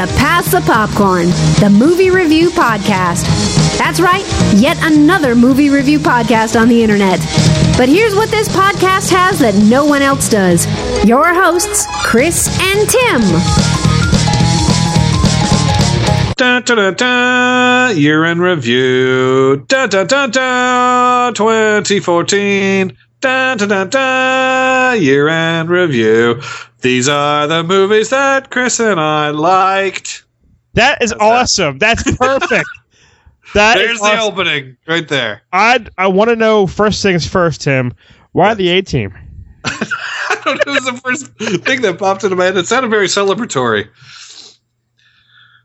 to Pass the Popcorn, the movie review podcast. That's right, yet another movie review podcast on the internet. But here's what this podcast has that no one else does your hosts, Chris and Tim. Da, da, da, da, year in review. Da, da, da, da, 2014. Da, da, da, da, year in review. These are the movies that Chris and I liked. That is How's that? awesome. That's perfect. That is There's the awesome. opening right there. I I want to know first things first, Tim. Why the A team? I don't know. It was the first thing that popped into my head. It sounded very celebratory.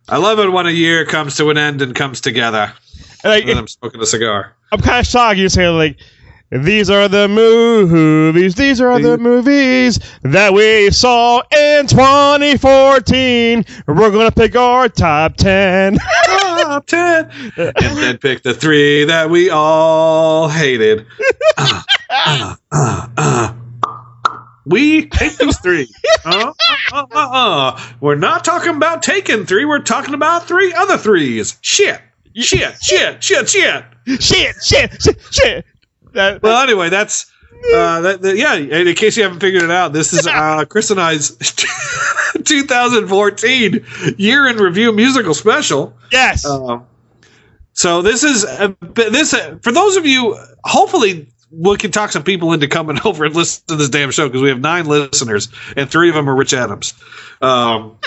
I love it when a year comes to an end and comes together. Like, And I'm smoking a cigar. I'm kind of shocked you say like, these are the movies. These are the movies that we saw in 2014. We're gonna pick our top ten. top 10 and then pick the three that we all hated Uh, uh, uh, uh. we hate these three uh, uh, uh, uh. we're not talking about taking three we're talking about three other threes shit shit shit shit shit shit, shit, shit, shit. That, well anyway that's uh, that, that- yeah, in case you haven't figured it out, this is uh, Chris and I's 2014 year in review musical special. yes. Um, so this is uh, this uh, for those of you. Hopefully, we can talk some people into coming over and listen to this damn show because we have nine listeners and three of them are Rich Adams. Um,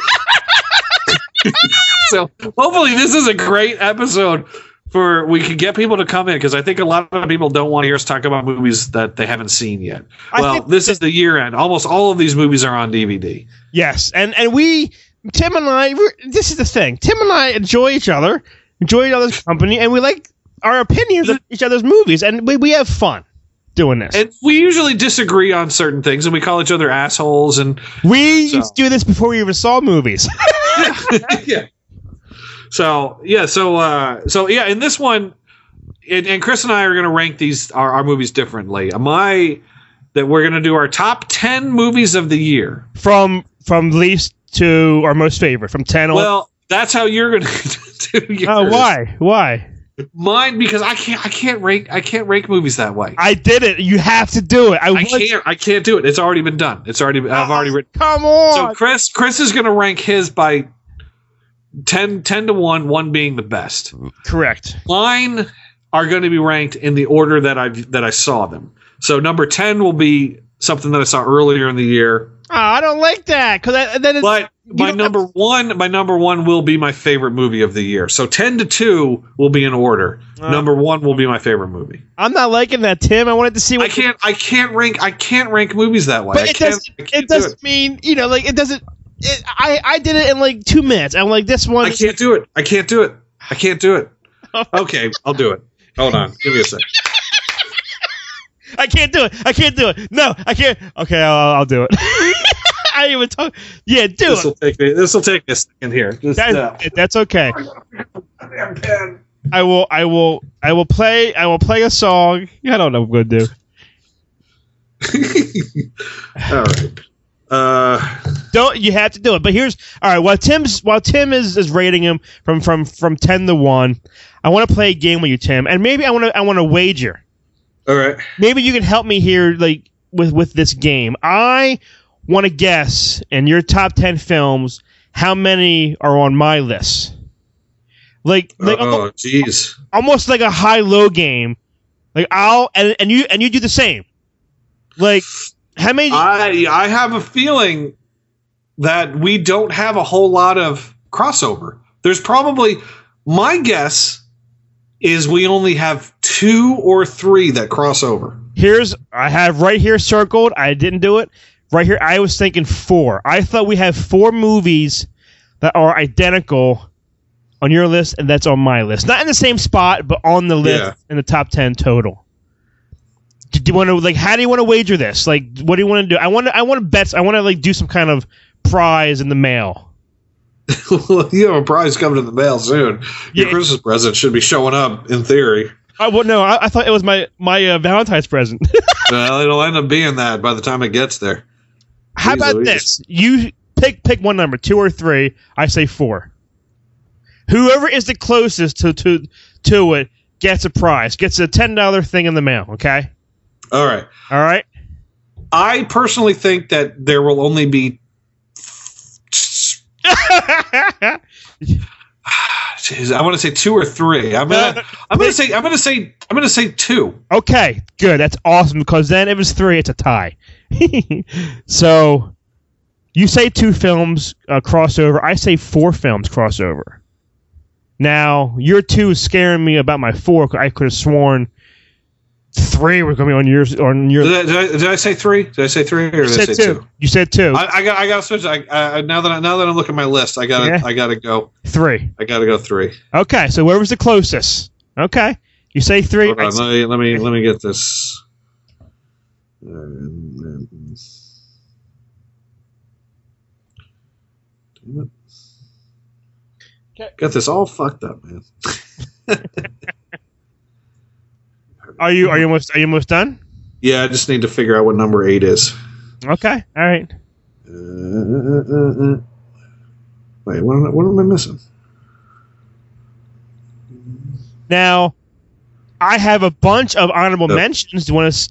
so hopefully, this is a great episode for we can get people to come in because I think a lot of people don't want to hear us talk about movies that they haven't seen yet. I well, this is the year end. Almost all of these movies are on DVD. Yes, and and we, Tim and I, this is the thing. Tim and I enjoy each other, enjoy each other's company, and we like our opinions of each other's movies, and we, we have fun doing this. And we usually disagree on certain things, and we call each other assholes and we so- used to do this before we even saw movies. yeah. So yeah, so uh, so yeah, in this one, and, and Chris and I are going to rank these our, our movies differently. My that we're going to do our top ten movies of the year. from from least to our most favorite, from ten. on Well, that's how you're going to do yours. oh, why? Why? Mine because I can't I can't rank I can't rank movies that way. I, I did it. You have to do it. I, want- can't I can't do it. It's already been done. It's already I've already written. Come on. So on. Chris Chris is going to rank his by 10, 10 to one, one being the best. Correct. mine are going to be ranked in the order that I that I saw them. So number ten will be something that I saw earlier in the year, Oh, I don't like that because then it's, but my number one, my number one will be my favorite movie of the year. So ten to two will be in order. Uh. number one will be my favorite movie. I'm not liking that, Tim. I wanted to see what I can't I can't rank I can't rank movies that way. But it doesn't. It do doesn't mean you know, like it doesn't. It, I I did it in like two minutes. I'm like this one. I can't do it. I can't do it. I can't do it. Okay, I'll do it. Hold on. Give me a sec. I can't do it. I can't do it. No, I can't. Okay, I'll, I'll do it. I didn't even talk. Yeah, do This it. will take me. This will take me a second here. Just, That, uh, that's okay. I will. I will. I will play. I will play a song. I don't know what I'm gonna do. All right. Uh, Don't you have to do it? But here's all right. While Tim's while Tim is, is rating him from from from ten to one, I want to play a game with you, Tim, and maybe I want to I want to wager. all right. maybe you can help me here like with with this game i want to guess in your top 10 films how many are on my list like like oh, jeez. almost like a high low game like i'll and, and you and you do the same like how many I I have a feeling that we don't have a whole lot of crossover. There's probably my guess is we only have two or three that cross over. here's i have right here circled i didn't do it right here i was thinking four i thought we have four movies that are identical on your list and that's on my list not in the same spot but on the list Yeah. in the top 10 total do you want to like how do you want to wager this like what do you want to do i want to i want to bet i want to like do some kind of prize in the mail you have a prize coming in the mail soon. Your Yeah. Christmas present should be showing up in theory. I, well, no I, I thought it was my my uh, valentine's present well, it'll end up being that by the time it gets there. how Jeez about Louise. this you pick pick one number, two or three. I say four. Whoever is the closest to to to it gets a prize, gets a ten dollar thing in the mail. Okay. All right. All right. I personally think that there will only be. Jeez, I want to say two or three. I'm gonna. I'm gonna say. I'm gonna say. I'm gonna say two. okay, good. That's awesome because then if it's three, it's a tie. so you say two films uh, crossover. I say four films crossover. Now your two is scaring me about my four. I could have sworn three were going to be on yours on your. Did I, did, I, did I say three? Did I say three or You did I said say two. two? You said two. I, I got. I got to switch. I, I now that I, now that I'm looking at my list, I gotta. Yeah. I gotta go. three. I gotta go three. Okay, so where was the closest. Okay, you say three. Hold on, let me let me let me get this. Damn it. Got this all fucked up, man. Are you are you almost are you almost done? Yeah, I just need to figure out what number eight is. Okay, all right. Uh, uh, uh, uh. Wait, what am, I, what am I missing? Now, I have a bunch of honorable mentions. Do you want to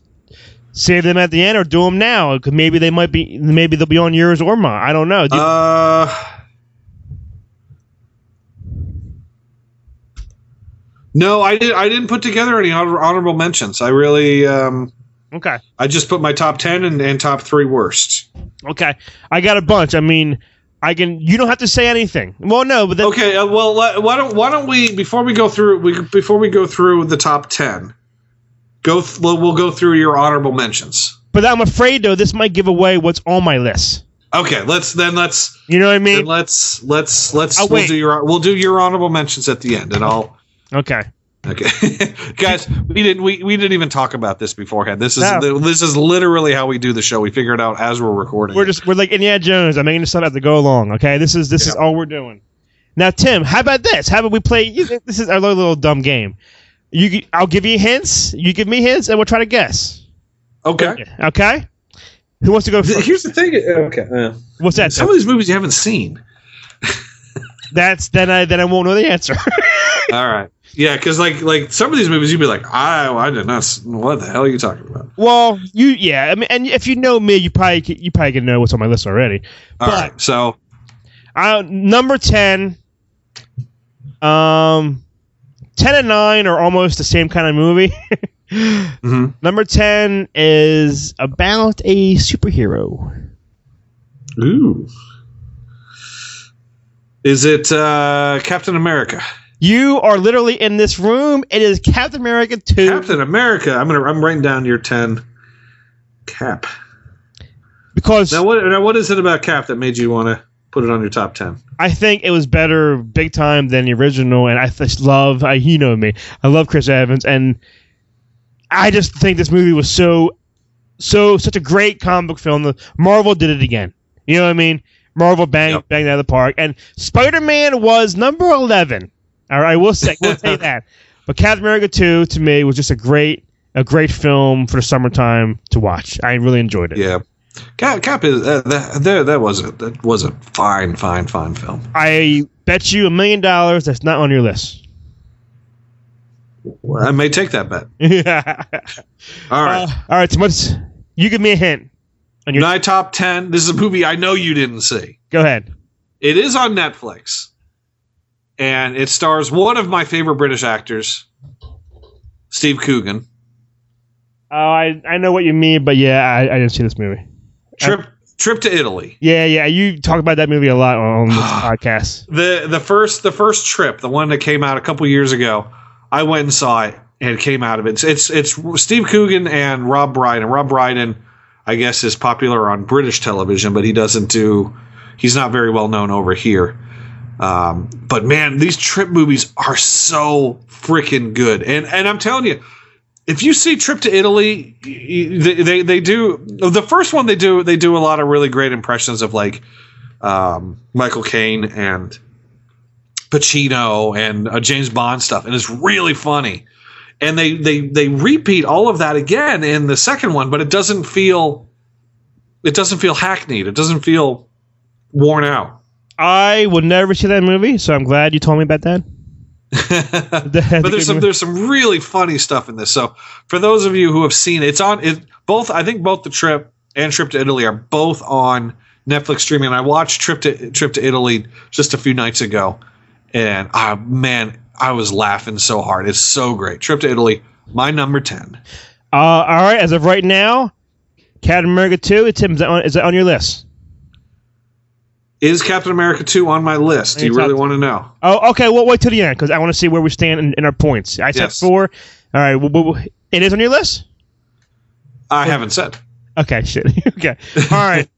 save them at the end or do them now? 'Cause maybe they might be. Maybe they'll be on yours or mine. I don't know. Do you- Uh, no, I did. I didn't put together any honor- honorable mentions. I really, um, okay, I just put my top ten and, and top three worst. okay. I got a bunch. I mean, I can. You don't have to say anything. Well, no, but then, Okay, uh, well, let- why don't why don't we before we go through we before we go through the top ten, go th- we'll, we'll go through your honorable mentions. but I'm afraid though this might give away what's on my list. Okay, let's then let's You know what I then mean? let's let's let's Oh, we'll wait. do your we'll do your honorable mentions at the end, and I'll. Okay. Okay, guys, we didn't we, we didn't even talk about this beforehand. This is No. this is literally how we do the show. We figure it out as we're recording. We're just we're like Indiana Jones. I'm making this stuff as to go along. Okay, this is this is all we're doing. Now, Tim, how about this? How about we play? You, this is our little, little dumb game. You, I'll give you hints. You give me hints, and we'll try to guess. okay. Okay. Who wants to go first? Here's the thing. Okay, uh, What's that? some of these movies you haven't seen. That's then I then I won't know the answer. All right. Yeah, because like like some of these movies, you'd be like, I I did not. What the hell are you talking about? well, you yeah. I mean, and if you know me, you probably you probably can know what's on my list already. All But- right. So Uh, number ten. Um, ten and nine are almost the same kind of movie. mhm. Number 10 is about a superhero. ooh, is it uh, Captain America? You are literally in this room. It is Captain America 2. Captain America. I'm gonna I'm writing down your ten. Cap. because Now what? Now what is it about Cap that made you want to put it on your top ten? I think it was better big time than the original. And I just love, I, you know me, I love Chris Evans. And I just think this movie was so, so, such a great comic book film. The Marvel did it again. You know what I mean? Marvel banged, Yep. banged out of the park. And Spider Man was number 11. All right, we'll say, we'll say that. But Captain America 2 to me was just a great, a great film for the summertime to watch. I really enjoyed it. Yeah. Cap, Cap is uh, that, that that was a that was a fine fine fine film. I bet you a million dollars that's not on your list. I may take that bet. All right. Uh, all right, so you give me a hint. On your My top ten. This is a movie I know you didn't see. go ahead. It is on Netflix, and it stars one of my favorite British actors, Steve Coogan. Oh, I I know what you mean, but yeah, I, I didn't see this movie. Trip Trip to Italy. Yeah, yeah, you talk about that movie a lot on this podcast. the the first the first trip, the one that came out a couple years ago, I went and saw it, and it came out of it. It's it's, it's Steve Coogan and Rob Brydon. Rob Brydon, I guess, is popular on British television, but he doesn't do. He's not very well known over here. Um, but man, these trip movies are so freaking good, and and I'm telling you. If you see Trip to Italy, they, they they do the first one they do they do a lot of really great impressions of like um, Michael Caine and Pacino and uh, James Bond stuff, and it's really funny. And they they they repeat all of that again in the second one, but it doesn't feel it doesn't feel hackneyed. It doesn't feel worn out. I would never see that movie, so I'm glad you told me about that. but there's some there's some really funny stuff in this. So for those of you who have seen it, it's on it both. I think both the trip and Trip to Italy are both on Netflix streaming. I watched Trip to Trip to Italy just a few nights ago, and ah man, I was laughing so hard. It's so great. Trip to Italy, my number ten. Uh, all right, as of right now, Captain America Two. Tim, is on, is that on your list? Is Captain America 2 on my list? Do you really want to know? Oh, okay. Well, wait till the end because I want to see where we stand in, in our points. I said Yes. four. All right. Well, well, it is on your list? I haven't said. Okay, shit. okay. All right.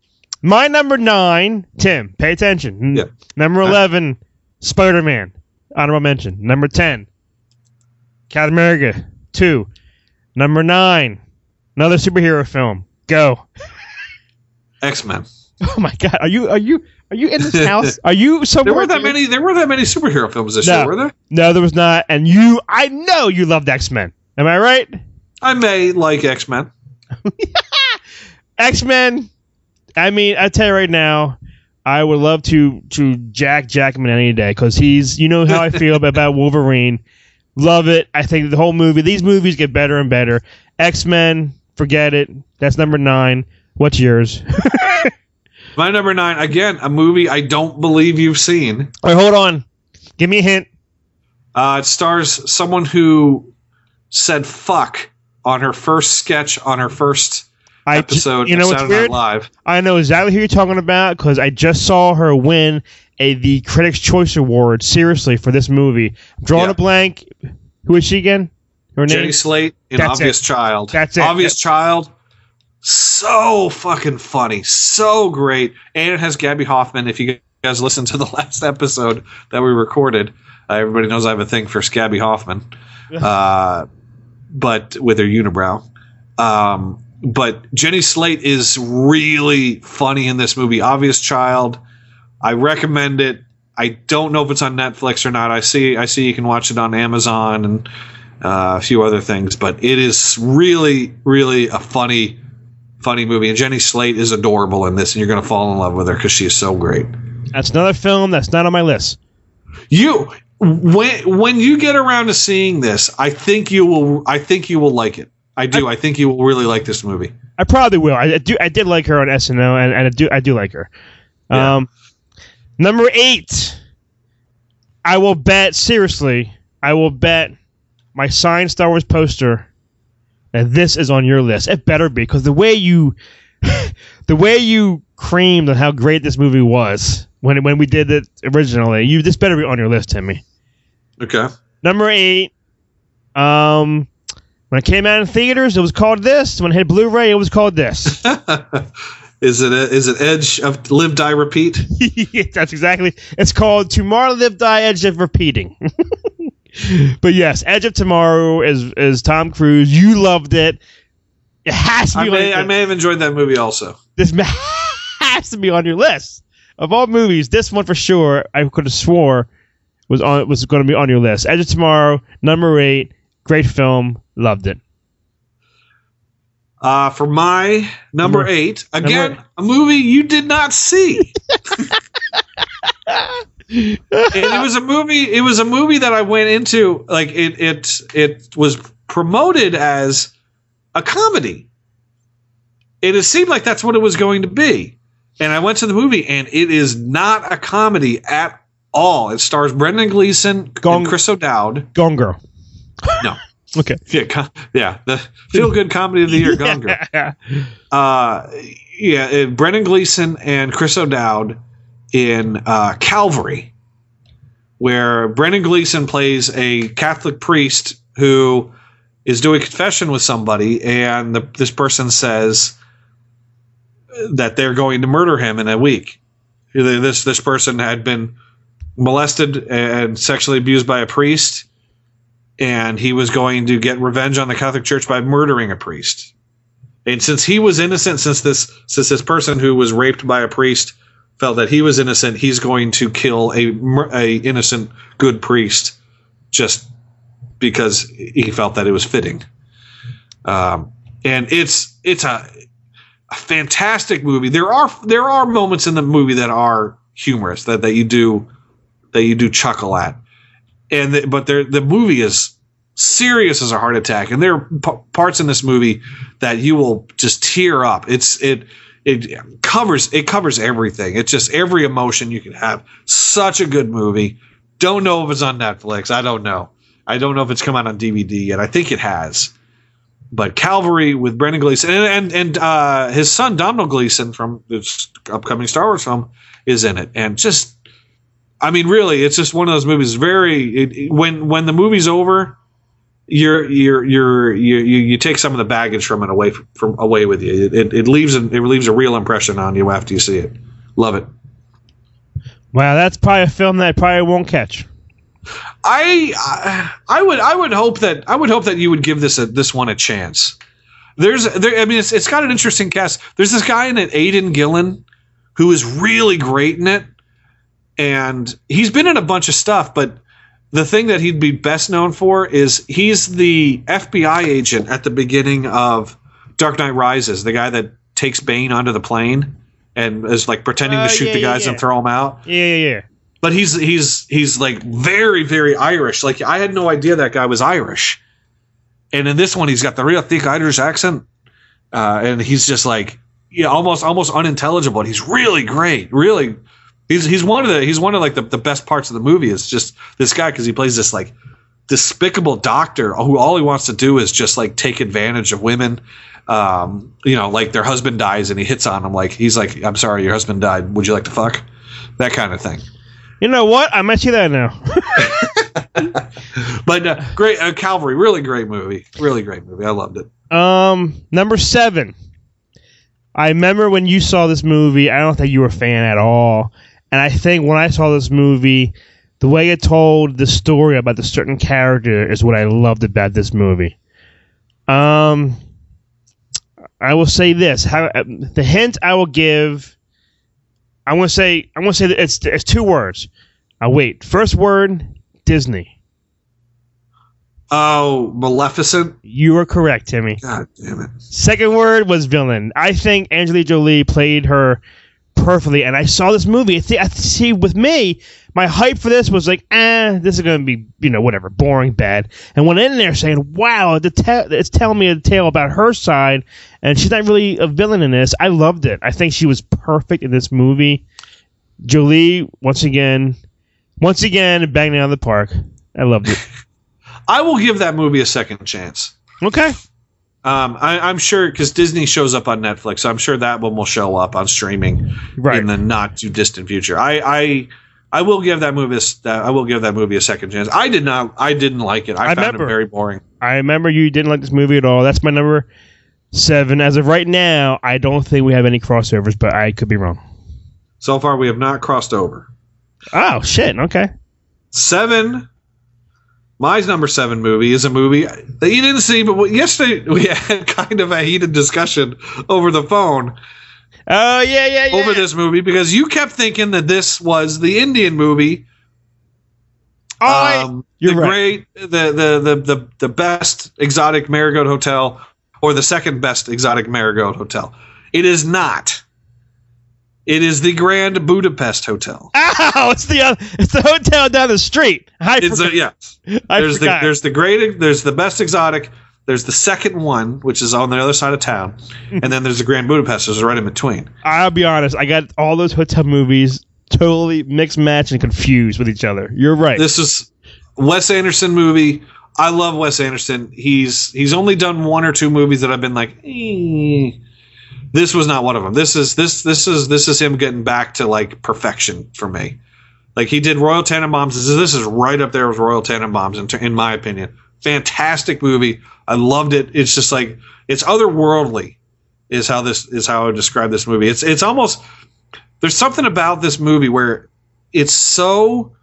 My number nine, Tim, pay attention. Yeah. Number uh, 11, Spider Man. Honorable mention. Number 10, Captain America 2. Number 9, another superhero film. Go. X Men. Oh my god. Are you are you are you in this house? Are you somewhere? There were that many. There were that many superhero films this No. year, were there? No, there was not. And you I know you loved X-Men. Am I right? I may like X Men. X Men. I mean, I tell you right now, I would love to to Jack Jackman any day because he's. You know how I feel about Wolverine. Love it. I think the whole movie. These movies get better and better. X Men. Forget it. That's number nine. What's yours? My number nine again, a movie I don't believe you've seen. All right, hold on. Give me a hint. Uh, it stars someone who said "fuck" on her first sketch on her first I episode You know of Saturday weird? Night Live. I know exactly who you're talking about because I just saw her win a the Critics' Choice Award. Seriously, for this movie. Drawing Yeah. a blank. Who is she again? Her name? Jenny Slate in That's Obvious Child. That's it. Obvious Child. So fucking funny, so great, and it has Gaby Hoffmann. If you guys listen to the last episode that we recorded, uh, everybody knows I have a thing for Scabby Hoffman, uh, but with her unibrow. Um, but Jenny Slate is really funny in this movie. Obvious Child. I recommend it. I don't know if it's on Netflix or not. I see I see you can watch it on Amazon and uh, a few other things, but it is really, really a funny, funny movie. And Jenny Slate is adorable in this, and you're going to fall in love with her because she is so great. That's another film that's not on my list. You when when you get around to seeing this, I think you will. I think you will like it. I do. I, think you will really like this movie. I probably will. I, I do. I did like her on SNL, and, and I do. I do like her. Yeah. Um, number eight. I will bet seriously. I will bet my signed Star Wars poster that this is on your list. It better be because the way you, the way you creamed on how great this movie was when when we did it originally. You this better be on your list, Timmy. Okay. Number eight. Um, when it came out in theaters, it was called this. When it hit Blu-ray, it was called this. is it is it Edge of Live Die Repeat? That's exactly. It's called Tomorrow Live Die Edge of Repeating. But yes, Edge of Tomorrow is is Tom Cruise. You loved it. It has to be I may I may have enjoyed that movie also. this ma- has to be on your list of all movies. This one for sure. I could have swore was on was going to be on your list. Edge of Tomorrow, number eight, great film, loved it. Uh, for my number, Number- eight, again, number- a movie you did not see. and it was a movie. It was a movie that I went into like it. It it was promoted as a comedy. It has seemed like that's what it was going to be, and I went to the movie, and it is not a comedy at all. It stars Brendan Gleeson Gone- and Chris O'Dowd. Gone Girl. No, Okay. yeah, co- yeah, the feel good comedy of the year, Gone Girl. Yeah. uh, yeah, Brendan Gleeson and Chris O'Dowd in uh, Calvary, where Brendan Gleeson plays a Catholic priest who is doing confession with somebody, and the, this person says that they're going to murder him in a week. This this person had been molested and sexually abused by a priest, and he was going to get revenge on the Catholic Church by murdering a priest. And since he was innocent, since this since this person who was raped by a priest felt that he was innocent, he's going to kill a a innocent good priest just because he felt that it was fitting. Um, and it's it's a a fantastic movie. There are there are moments in the movie that are humorous that, that you do that you do chuckle at, and the, but the movie is serious as a heart attack, and there are p- parts in this movie that you will just tear up. It's it it covers it covers everything. It's just every emotion you can have. Such a good movie. Don't know if it's on Netflix. I don't know. I don't know if it's come out on DVD yet. I think it has. But Calvary with Brendan Gleeson and and, and uh, his son Domhnall Gleeson from this upcoming Star Wars film is in it, and just I mean, really, it's just one of those movies. Very it, when when the movie's over, you're you're you're you you take some of the baggage from it away from, from away with you. It, it, it leaves an, it leaves a real impression on you after you see it. Love it. Wow, that's probably a film that I probably won't catch. I I would I would hope that I would hope that you would give this a, this one a chance. There's there I mean it's it's got an interesting cast. There's this guy in it, Aidan Gillen, who is really great in it, and he's been in a bunch of stuff. But the thing that he'd be best known for is he's the FBI agent at the beginning of Dark Knight Rises, the guy that takes Bane onto the plane and is like pretending Uh, to shoot yeah, the guys yeah. and throw them out Yeah, yeah, yeah. but he's he's he's like very very Irish. Like I had no idea that guy was Irish, and in this one he's got the real thick Irish accent, uh, and he's just like yeah, almost almost unintelligible. And he's really great. Really, he's he's one of the he's one of like the, the best parts of the movie is just this guy because he plays this like despicable doctor who all he wants to do is just like take advantage of women. Um, you know, like their husband dies and he hits on them. Like he's like, "I'm sorry, your husband died. Would you like to fuck?" That kind of thing. You know what? I might see that now. But uh, great, uh, Calvary, really great movie, really great movie. I loved it. Um, number seven. I remember when you saw this movie. I don't think you were a fan at all, and I think when I saw this movie, the way it told the story about the certain character is what I loved about this movie. Um, I will say this: how, uh, the hint I will give. I want to say I want to say that it's it's two words. Uh, wait, first word Disney. Oh, Maleficent! You are correct, Timmy. God damn it! Second word was villain. I think Angelina Jolie played her perfectly, and I saw this movie. See, I see with me, my hype for this was like, eh, this is going to be, you know, whatever, boring, bad. And went in there saying, wow, the te- it's telling me a tale about her side, and she's not really a villain in this. I loved it. I think she was perfect in this movie. Jolie, once again, once again, banging out of the park. I loved it. I will give that movie a second chance. Okay. Um, I, I'm sure because Disney shows up on Netflix, so I'm sure that one will show up on streaming Right. in the not too distant future. I, I, I will give that movie. A, uh, I will give that movie a second chance. I did not. I didn't like it. I, I found remember. it very boring. I remember you didn't like this movie at all. That's my number seven. As of right now, I don't think we have any crossovers, but I could be wrong. So far, we have not crossed over. Oh shit! Okay. Seven. My number seven movie is a movie that you didn't see, but yesterday we had kind of a heated discussion over the phone Oh yeah, yeah, yeah. over this movie because you kept thinking that this was the Indian movie. Oh, I- um, you're the right. great, the, the the the the best exotic marigold hotel, or the second best exotic marigold hotel. It is not. It is the Grand Budapest Hotel. Ow! It's the uh, it's the hotel down the street. I It's forgot. a, yes. I there's forgot. the there's the great there's the best exotic. There's the second one, which is on the other side of town, and then there's the Grand Budapest, which is right in between. I'll be honest. I got all those hotel movies totally mixed, match and confused with each other. You're right. This is Wes Anderson movie. I love Wes Anderson. He's he's only done one or two movies that I've been like, eh. This was not one of them. This is this this is this is him getting back to like perfection for me. Like he did Royal Tenenbaums. This is, this is right up there with Royal Tenenbaums in, ter- in my opinion. Fantastic movie. I loved it. It's just like it's otherworldly. Is how this is how I would describe this movie. It's it's almost there's something about this movie where it's so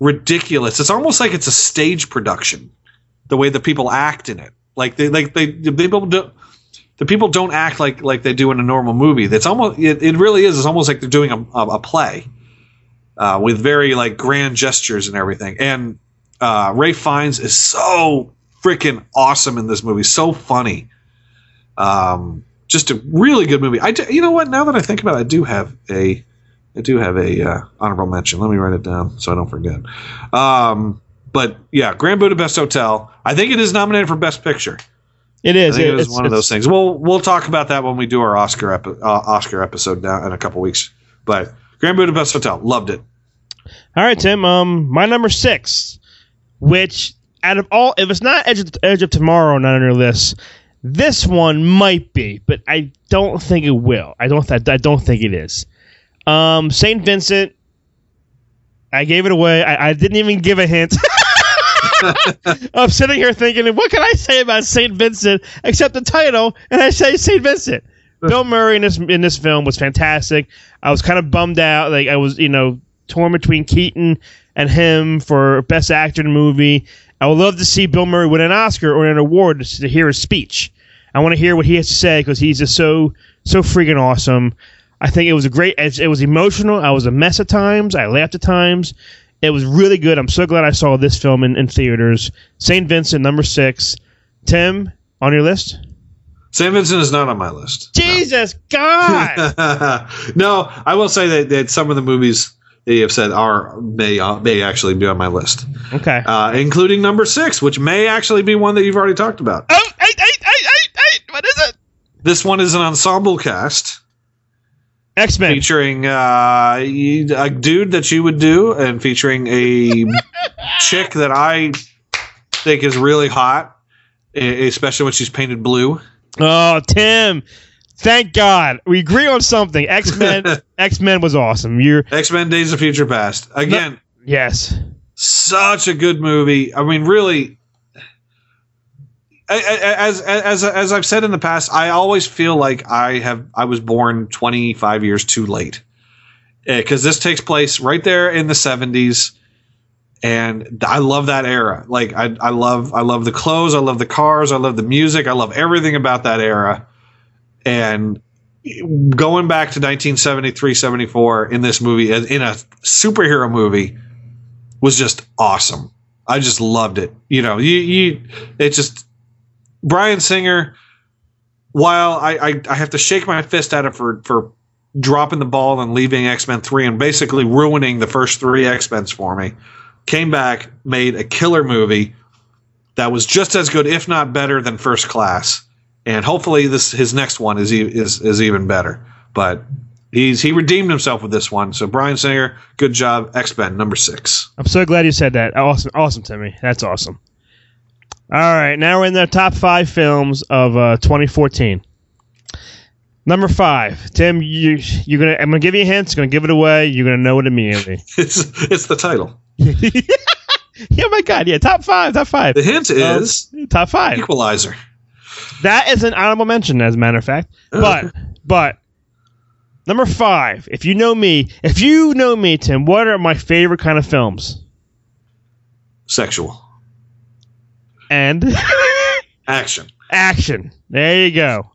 ridiculous. It's almost like it's a stage production. The way the people act in it, like they like they the people do, the people don't act like like they do in a normal movie. It's almost it, it really is. It's almost like they're doing a, a, a play uh, with very like grand gestures and everything. And uh, Ralph Fiennes is so freaking awesome in this movie. So funny. Um, just a really good movie. I do, you know what? Now that I think about it, I do have a I do have a uh, honorable mention. Let me write it down so I don't forget. Um, but yeah, Grand Budapest Hotel. I think it is nominated for Best Picture. It is. it It- was one of those things. We'll we'll talk about that when we do our Oscar epi- uh, Oscar episode now in a couple weeks. But Grand Budapest Hotel, loved it. All right, Tim. Um, my number six, which out of all, if it's not Edge of, Edge of Tomorrow, not on your list, this one might be, but I don't think it will. I don't. I, I don't think it is. Um, Saint Vincent. I gave it away. I, I didn't even give a hint. I'm sitting here thinking, what can I say about Saint Vincent except the title? And I say Saint Vincent. Bill Murray in this in this film was fantastic. I was kind of bummed out. Like I was, you know, torn between Keaton and him for best actor in the movie. I would love to see Bill Murray win an Oscar or an award to, to hear his speech. I want to hear what he has to say because he's just so so freaking awesome. I think it was a great. It was emotional. I was a mess at times. I laughed at times. It was really good. I'm so glad I saw this film in, in theaters. Saint Vincent, number six. Tim, on your list? St. Vincent is not on my list. Jesus God! no, I will say that, that some of the movies that you have said are may uh, may actually be on my list, okay. uh, including number six, which may actually be one that you've already talked about. Oh, eight, eight, eight, eight, eight. What is it? This one is an ensemble cast X Men. featuring uh, a dude that you would do, and featuring a chick that I think is really hot, especially when she's painted blue. Oh, Tim. Thank God we agree on something. X Men. X Men was awesome. You're X Men: Days of Future Past. Again, yes. such a good movie. I mean, really. As as as I've said in the past, I always feel like I have I was born 25 years too late, eh, because this takes place right there in the 70s, and I love that era. Like I I love I love the clothes, I love the cars, I love the music, I love everything about that era, and going back to 1973 74 in this movie in a superhero movie was just awesome. I just loved it. You know, you you it just Bryan Singer. While I, I I have to shake my fist at it for for dropping the ball and leaving X Men three and basically ruining the first three X Men's for me, came back made a killer movie that was just as good, if not better, than First Class. And hopefully, this his next one is is is even better. But he's he redeemed himself with this one. So Bryan Singer, good job. X Men number six. I'm so glad you said that. Awesome, awesome, Timmy. That's awesome. All right, now we're in the top five films of uh, 2014. Number five, Tim. You you're gonna. I'm gonna give you a hint. I'm Gonna give it away. You're gonna know it immediately. It's it's the title. yeah, my God. Yeah, top five. Top five. The hint Um, is top five. Equalizer. That is an honorable mention, as a matter of fact. But but number five. If you know me, if you know me, Tim, what are my favorite kind of films? Sexual And action. action. There you go.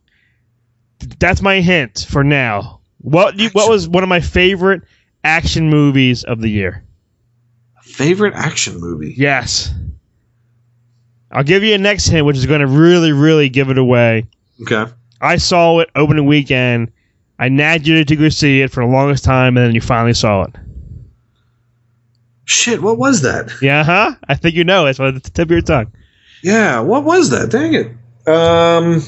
That's my hint for now. What you, what was one of my favorite action movies of the year? Favorite action movie. Yes. I'll give you a next hint, which is going to really, really give it away. Okay. I saw it opening weekend. I nagged you to go see it for the longest time, and then you finally saw it. Shit, what was that? Yeah, huh? I think you know. It's on the tip of your tongue. Yeah, what was that? Dang it. Um.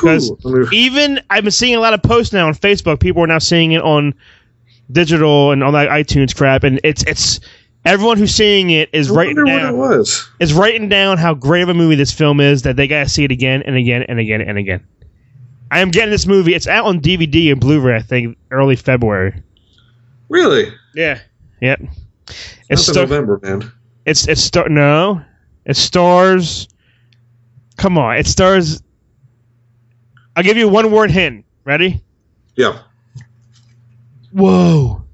Because whew, let me- even I've been seeing a lot of posts now on Facebook. People are now seeing it on digital and on that iTunes crap, and it's it's everyone who's seeing it is I writing wonder what it down was. is writing down how great of a movie this film is that they gotta see it again and again and again and again. I am getting this movie. It's out on DVD and Blu-ray. I think early February. Really? Yeah. Yep. It's star- November, man. It's it's star- no. It stars. Come on! It stars. I'll give you one word hint. Ready? Yeah. Whoa!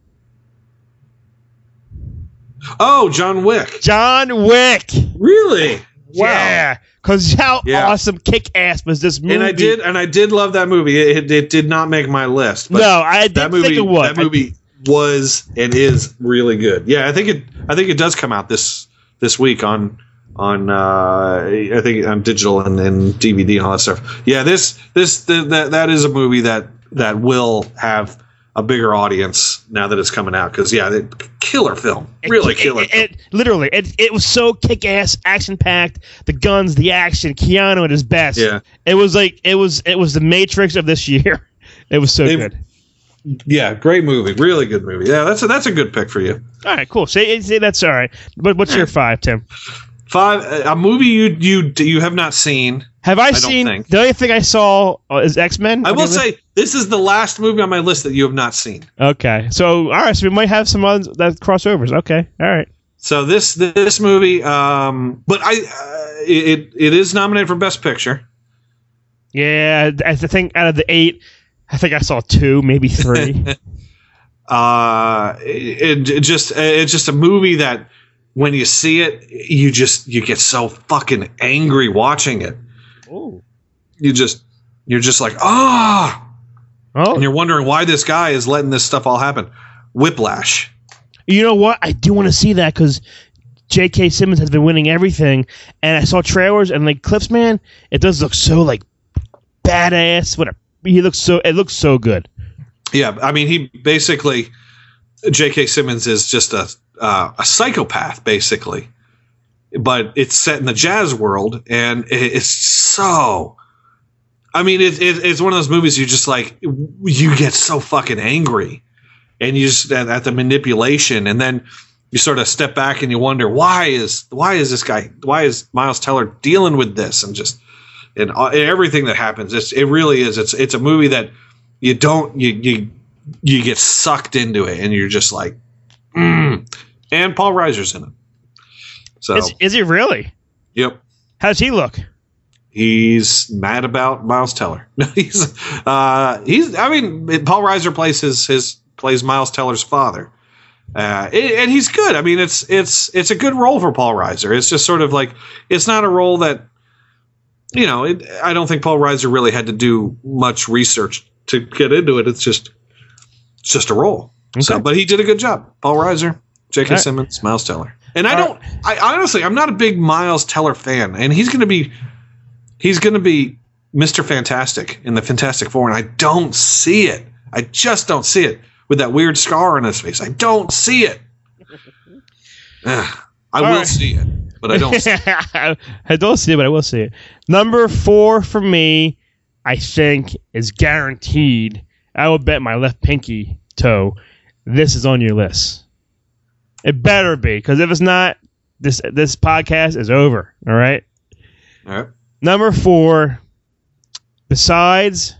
Oh, John Wick. John Wick. Really? Wow. Yeah. Because how Yeah. awesome, kick ass was this movie? And I did, and I did love that movie. It, it, it did not make my list. But no, I didn't that movie, think it was. that movie was and is really good. Yeah, I think it. I think it does come out this this week on on uh, I think on digital and, and DVD and all that stuff. Yeah, this this that that is a movie that that will have a bigger audience now that it's coming out because yeah, it, killer film, really it, killer. It, it, literally, it, it was so kick ass, action packed. The guns, the action, Keanu at his best. Yeah, it was like it was it was the Matrix of this year. It was so They've- good. yeah, great movie, really good movie. Yeah, that's a, that's a good pick for you. All right, cool. Say, say that's all right. But what's your five, Tim? Five, a movie you you you have not seen. Have I, don't seen think. the only thing I saw uh, is X Men? I will say this is the last movie on my list that you have not seen. Okay, so all right, so we might have some others that crossovers. Okay, all right. So this this movie, um, but I uh, it it is nominated for Best Picture. Yeah, I think out of the eight, I think I saw two, maybe three. Uh, it, it just it's just a movie that when you see it, you just you get so fucking angry watching it. Ooh. You just you're just like ah, Oh, and you're wondering why this guy is letting this stuff all happen. Whiplash. you know what? I do want to see that because J.K. Simmons has been winning everything, and I saw trailers and like clips. Man, it does look so like badass. What a, he looks so. It looks so good. Yeah, I mean, he basically J.K. Simmons is just a uh, a psychopath, basically. But it's set in the jazz world, and it's so. I mean, it, it, it's one of those movies you just like you get so fucking angry, and you just at, at the manipulation, and then you sort of step back and you wonder why is why is this guy why is Miles Teller dealing with this and just and, uh, and everything that happens. It's it really is. It's it's a movie that you don't you you you get sucked into it and you're just like mm. And paul reiser's in it so Is, is he really? yep How's he look? he's mad about miles teller he's uh he's i mean paul reiser plays his his plays miles teller's father uh, and and he's good. I mean, it's it's it's a good role for Paul Reiser. It's just sort of like it's not a role that you know. It, I don't think Paul Reiser really had to do much research to get into it. It's just it's just a role. So, but he did a good job. Paul Reiser, J.K. Alright. Simmons, Miles Teller, and I Alright. don't. I honestly, I'm not a big Miles Teller fan, and he's going to be he's going to be Mister Fantastic in the Fantastic Four, and I don't see it. I just don't see it with that weird scar on his face. I don't see it. I will Alright. see it, but I don't. see it. I don't see it, but I will see it. Number four for me, I think, is guaranteed. I will bet my left pinky toe. This is on your list. It better be, because if it's not, this this podcast is over. All right. All right. Number four, besides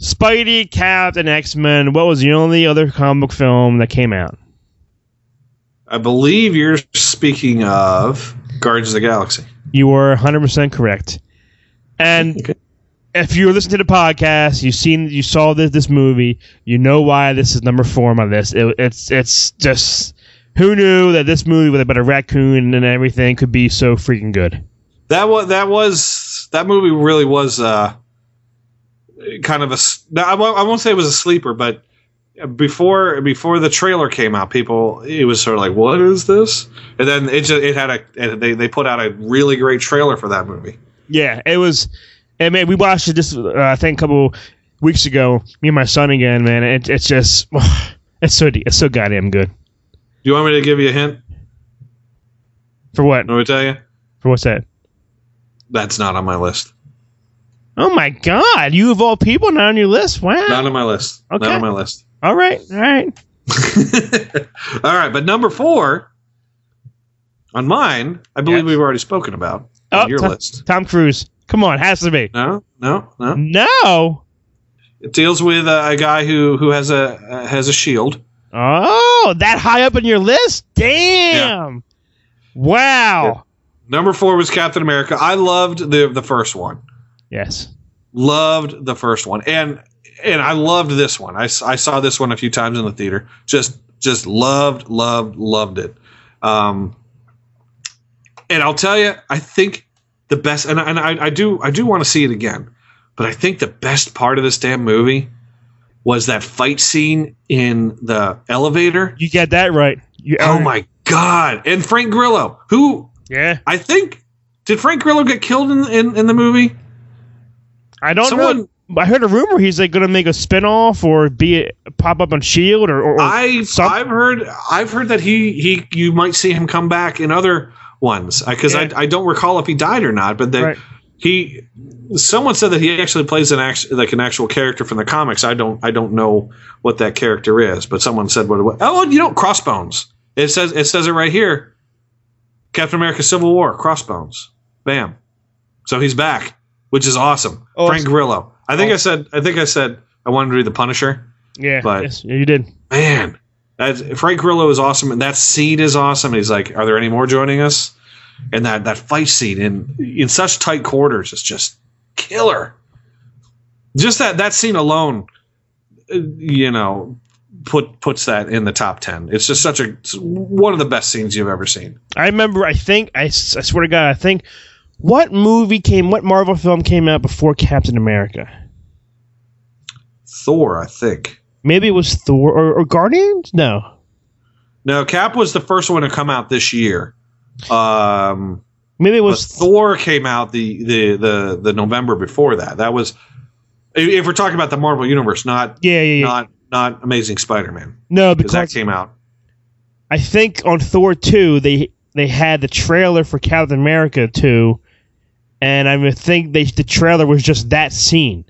Spidey, Captain X Men, what was the only other comic book film that came out? I believe you're speaking of Guardians of the Galaxy. You were 100% correct. And Okay. If you're listening to the podcast, you've seen, you saw this, this movie, you know why this is number four on my list. It, it's, it's just, who knew that this movie with about a raccoon and everything could be so freaking good? That was that was that movie really was uh, kind of a I won't, I won't say it was a sleeper, but before before the trailer came out, people it was sort of like, "What is this?" And then it just, it had a they they put out a really great trailer for that movie. Yeah, it was. And man, we watched it just uh, I think a couple weeks ago. Me and my son again, man. It, it's just it's so it's so goddamn good. Do you want me to give you a hint? For what? Let me tell you? For what's that? That's not on my list. Oh my God! You of all people not on your list? Wow. Not on my list. Okay. Not on my list. all right, all right. All right, but number four on mine, I believe Yes. we've already spoken about Oh, on your Tom, list. Tom Cruise. Come on, has to be. No, no, no. No. It deals with uh, a guy who who has a uh, has a shield. Oh, that high up in your list? Damn. Wow. Number four was Captain America. I loved the the first one. Yes. Loved the first one, and and I loved this one. I, I saw this one a few times in the theater. Just just loved loved loved it. Um, and I'll tell you, I think the best, and, and I, I do I do want to see it again, but I think the best part of this damn movie was that fight scene in the elevator. You get that right. You Oh uh, my god! And Frank Grillo, who Yeah, I think did Frank Grillo get killed in in, in the movie? I don't Someone- know. I heard a rumor he's like going to make a spin-off or be pop up on Shield or, or, or I some- I've heard I've heard that he he you might see him come back in other ones because Yeah. I I don't recall if he died or not, but that Right. he someone said that he actually plays an act like an actual character from the comics. I don't I don't know what that character is, but someone said what it was. Oh, you know, Crossbones. It says it says it right here. Captain America: Civil War, Crossbones. Bam. So he's back, which is awesome. Oh, Frank Grillo. I think oh. I said I think I said I wanted to be the Punisher yeah, but- yes, you did. man, that Frank Grillo is awesome, and that scene is awesome. He's like, "Are there any more joining us?" And that that fight scene in in such tight quarters is just killer. Just that that scene alone, uh, you know, put puts that in the top ten. It's just such a one of the best scenes you've ever seen. I remember. I think. I, I swear to God. I think. What movie came? What Marvel film came out before Captain America? Thor, I think. Maybe it was Thor or, or Guardians. No. No, Cap was the first one to come out this year. Um, Maybe it was. Thor came out the, the the the November before that. That was if- we're talking about the Marvel universe, not yeah, yeah, yeah. not not Amazing Spider-Man no, because because that came out. I think on Thor two they they had the trailer for Captain America two, and I think they the trailer was just that scene.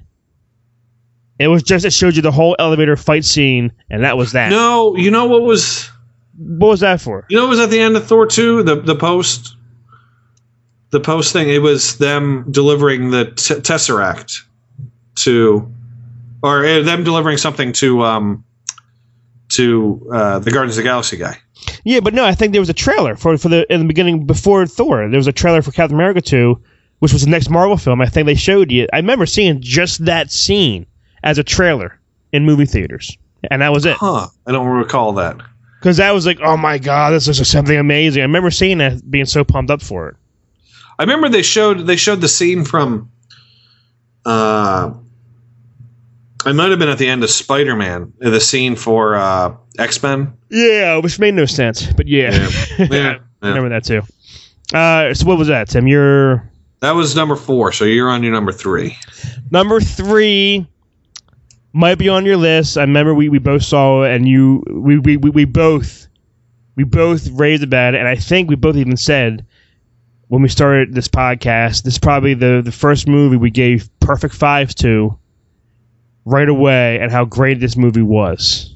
It was just it showed you the whole elevator fight scene, and that was that. No, you know what was What was that for? you know what was at the end of Thor two the the post the post thing. It was them delivering the t- Tesseract to or uh, them delivering something to um to uh, the Guardians of the Galaxy guy. Yeah, but no, I think there was a trailer for for the in the beginning before Thor. There was a trailer for Captain America two, which was the next Marvel film. I think they showed you. I remember seeing just that scene as a trailer in movie theaters, and that was it. Huh? I don't recall that. Because that was like, oh my god, this is something amazing. I remember seeing that, being so pumped up for it. I remember they showed they showed the scene from uh I might have been at the end of Spider Man, the scene for uh X Men. Yeah, which made no sense, but yeah, Yeah. Yeah. I remember that too. Uh, so what was that, Tim? You're That was number four, so you're on your number three. number three might be on your list. I remember we, we both saw it, and you we, we, we, we both we both raved about it, and I think we both even said when we started this podcast, this is probably the the first movie we gave perfect fives to right away, and how great this movie was.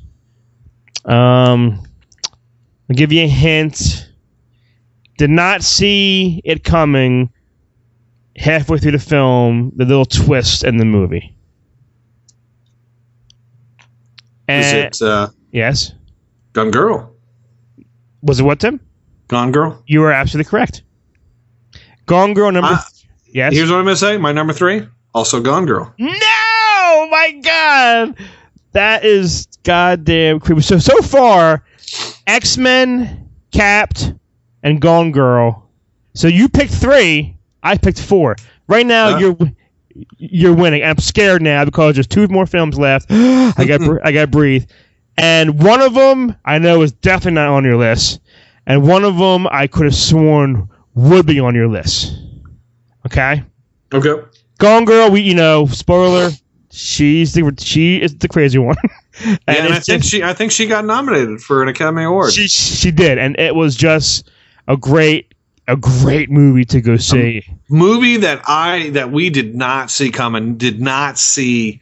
Um, I'll give you a hint. Did not see it coming halfway through the film, the little twist in the movie. Is it uh, yes. Gone Girl? Was it what, Tim? Gone Girl? You are absolutely correct. Gone Girl number. Uh, yes. Here's what I'm gonna say. My number three, also Gone Girl. No, my God, that is goddamn creepy. So so far, X Men, Capped, and Gone Girl. So you picked three. I picked four. Right now, Uh. you're you're winning. I'm scared now because there's two more films left. I got I got to breathe. And one of them I know is definitely not on your list, and one of them I could have sworn would be on your list. Okay. Okay. Gone Girl, we you know, spoiler, she's the she is the crazy one. and Yeah, and I think just- she I think she got nominated for an Academy Award. she she did, and it was just a great a great movie to go see. movie that I that we did not see coming, did not see,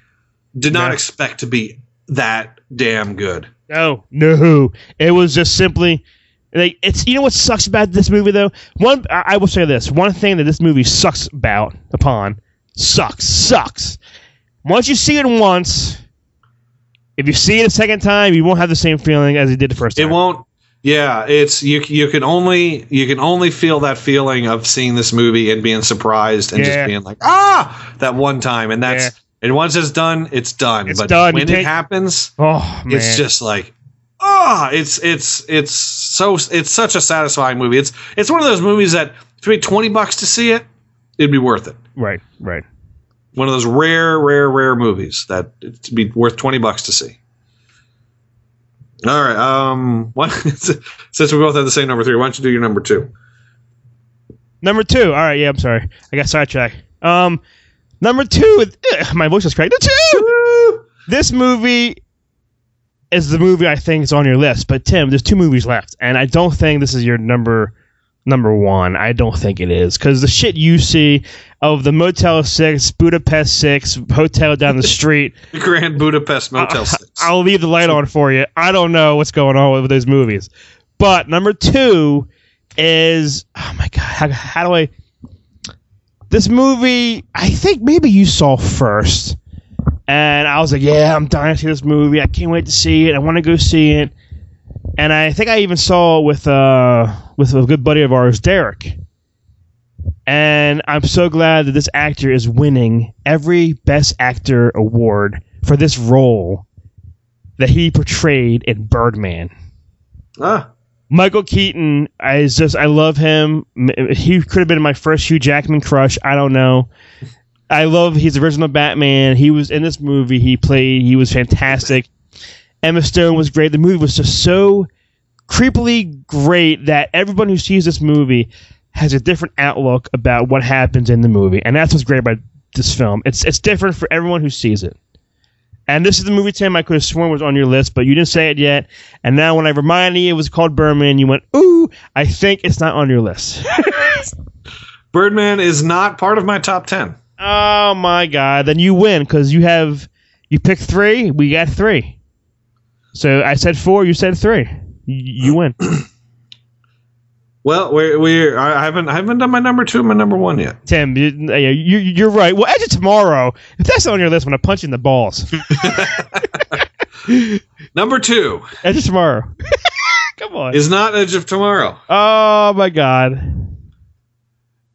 did not No. expect to be that damn good. no, no, it was just simply. Like it's you know what sucks about this movie though. One I, I will say this one thing that this movie sucks about upon sucks sucks. Once you see it once, if you see it a second time, you won't have the same feeling as you did the first time. It won't. Yeah, it's you. You can only you can only feel that feeling of seeing this movie and being surprised and Yeah. just being like ah that one time, and that's Yeah. and once it's done, it's done. It's but done. When it happens, Oh man, it's just like ah, it's it's it's so it's such a satisfying movie. It's it's one of those movies that if you paid twenty bucks to see it, it'd be worth it. right, right. one of those rare, rare, rare movies that it'd be worth twenty bucks to see. All right. Um. What, since we both have the same number three, why don't you do your number two? Number two. All right, yeah, I'm sorry. I got sidetracked. Um, number two. ugh, my voice is cracked. Number two. This movie is the movie I think is on your list. But Tim, there's two movies left, and I don't think this is your number number one. I don't think it is because the shit you see of the Motel Six, Budapest Six, hotel down the street. The Grand Budapest Motel I- 6. I'll leave the light on for you. I don't know what's going on with those movies. But number two is oh my god, how, how do I? This movie, I think maybe you saw first, and I was like, yeah, I'm dying to see this movie. I can't wait to see it. I want to go see it. And I think I even saw it with uh with a good buddy of ours, Derek. And I'm so glad that this actor is winning every Best Actor award for this role that he portrayed in Birdman. ah, Michael Keaton, I just I love him. He could have been my first Hugh Jackman crush. I don't know. I love his original Batman. He was in this movie. He played. He was fantastic. Emma Stone was great. The movie was just so creepily great that everyone who sees this movie has a different outlook about what happens in the movie, and that's what's great about this film. It's it's different for everyone who sees it. And this is the movie, Tim, I could have sworn was on your list, but you didn't say it yet. And now when I reminded you it was called Birdman, you went, ooh, I think it's not on your list. Birdman is not part of my top 10. oh, my God. Then you win because you have, you picked three. We got three. So I said four, you said three. You, win. Well, we're, we're I haven't I haven't done my number two my number one yet. Tim, you, you, you're right. Well, edge it tomorrow. If that's on your list, when I'm to punch you in the balls. Number two edge of tomorrow. Come on. is not Edge of Tomorrow. oh, my God.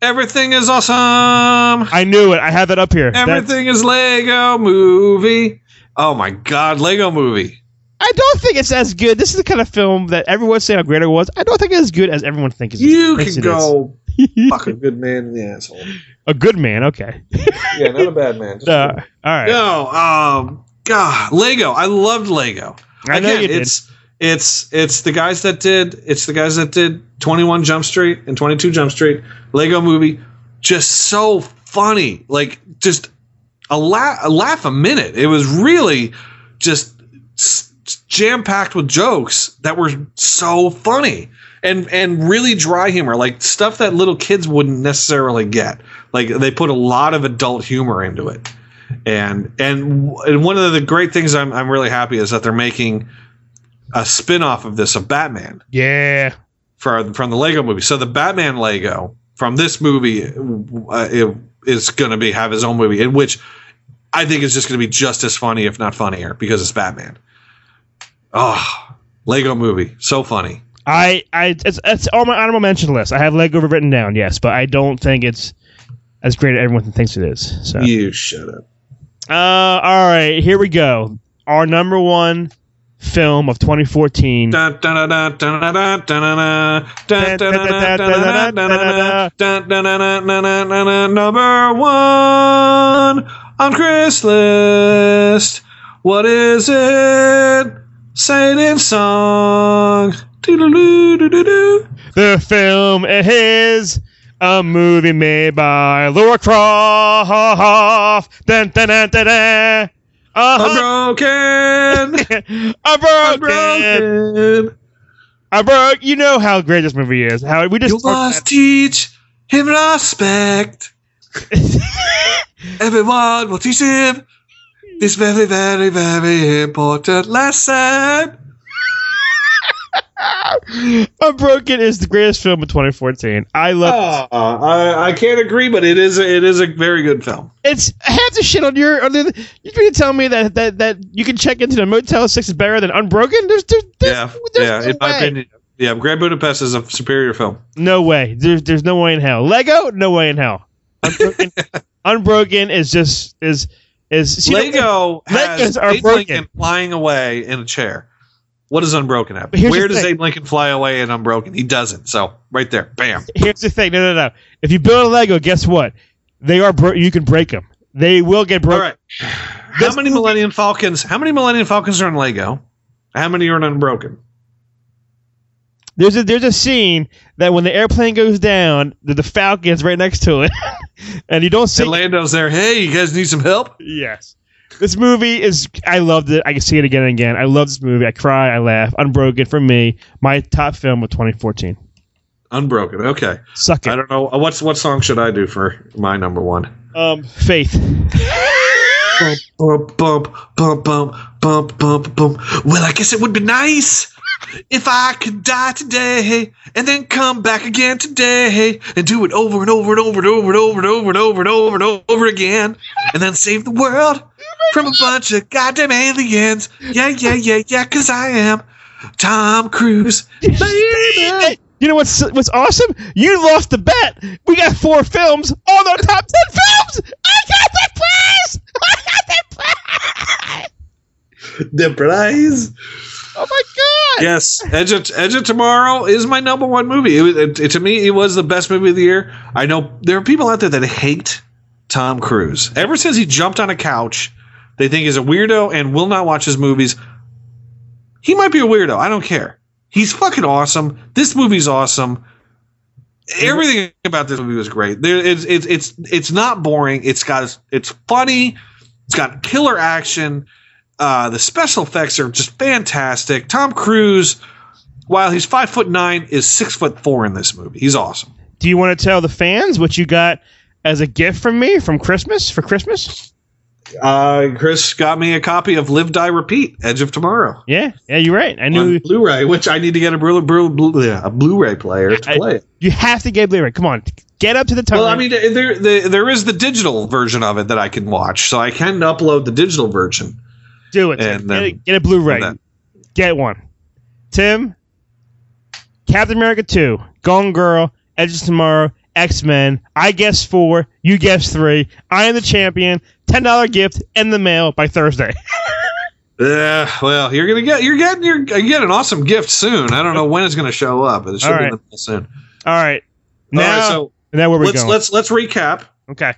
Everything is awesome. I knew it. I have that up here. That's- Everything is Lego movie. Oh my god, Lego movie. I don't think it's as good. This is the kind of film that everyone's saying how great it was. I don't think it's as good as everyone thinks. You thinks can go fuck a good man in the asshole. a good man. Okay. Yeah, not a bad man. Uh, all right. No, um, God, Lego. I loved Lego. I know Again, you did. it's it's it's the guys that did it's the guys that did 21 Jump Street and 22 Jump Street. Lego movie, just so funny. Like just a, la- a laugh a minute. It was really just jam packed with jokes that were so funny and and really dry humor, like stuff that little kids wouldn't necessarily get. Like they put a lot of adult humor into it, and and and one of the great things I'm I'm really happy is that they're making a spin off of this of Batman Yeah. for from the Lego movie. So the Batman Lego from this movie uh, it, is going to be have his own movie, in which I think is just going to be just as funny, if not funnier, because it's Batman. Oh, Lego Movie, so funny. I, I, it's, it's on my honorable mention list. I have Lego written down, yes, but I don't think it's as great as everyone thinks it is. So you shut up. Uh, all right, here we go. Our number one film of 2014. Number one on Chris List. What is it? In song. The film is a movie made by Laura Croft. Dun, dun, dun, dun, dun. Uh-huh. I'm broken. Unbroken. I'm broke. You know how great this movie is. How we just You must teach him respect. Everyone will teach him this very, very, very important lesson. Unbroken is the greatest film of 2014. I love. Uh, I, I can't agree, but it is a, it is a very good film. It's half the shit on your. On the, you trying to tell me that, that that you can check into the Motel Six is better than Unbroken? There's, there's, there's Yeah, there's yeah. no In my opinion, yeah. Grand Budapest is a superior film. No way. There's there's no way in hell. Lego, no way in hell. Unbroken, Unbroken is just is is see, Lego has are Abe broken. Lincoln flying away in a chair. What does Unbroken have? Here's Where does thing. Abe Lincoln fly away in Unbroken? He doesn't. So right there, bam. Here's the thing. No, no, no. If you build a Lego, guess what? They are bro- you can break them. They will get All broken. right. How This many movie- Millennium Falcons? How many Millennium Falcons are in Lego? How many are in Unbroken? There's a there's a scene that when the airplane goes down, the, the Falcon's right next to it, and you don't see. And Lando's there. Hey, you guys need some help? Yes. This movie is I loved it. I can see it again and again. I love this movie. I cry, I laugh. Unbroken for me, my top film of 2014. Unbroken. Okay. Suck it. I don't know what's what song should I do for my number one. Um, Faith. Bump, bump, bump, bump, bump, bump, bump. Well, I guess it would be nice if I could die today and then come back again today and do it over and over and over and over and over and over and over and over and over again and then save the world from a bunch of goddamn aliens. Yeah, yeah, yeah, yeah, because I am Tom Cruise. Baby. You know what's what's awesome? You lost the bet. We got four films on our top ten films. I got the prize. I got the prize. The prize. Oh my god. Yes, Edge of, Edge of Tomorrow is my number one movie. It, it, it- to me, it was the best movie of the year. I know there are people out there that hate Tom Cruise. Ever since he jumped on a couch, they think he's a weirdo and will not watch his movies. He might be a weirdo. I don't care. He's fucking awesome. This movie's awesome. Everything about this movie was great. There, it's it's it's it's not boring. It's got it's funny. It's got killer action. Uh, the special effects are just fantastic. Tom Cruise, while he's five foot nine, is six foot four in this movie. He's awesome. Do you want to tell the fans what you got as a gift from me from Christmas for Christmas? Uh, Chris got me a copy of Live Die Repeat: Edge of Tomorrow Yeah, yeah, you're right. I knew Blu-ray, which I need to get a, Blu- Blu- Blu- a Blu-ray player to I- play it. you have to get Blu-ray. Come on, get up to the top. Well, I mean, there, there there is the digital version of it that I can watch, so I can upload the digital version. Do it. Tim. then- get, a, get a Blu-ray. Get one. Tim, Captain America two, Gone Girl, Edge of Tomorrow, X Men. I guess four. You guess three. I am the champion. Ten dollar gift in the mail by Thursday. Yeah, well, you're gonna get you're getting you're gonna get an awesome gift soon. I don't know when it's gonna show up, but it should All be right. in the mail soon. All right. Now, All right, so now where we let's going? let's let's recap. okay.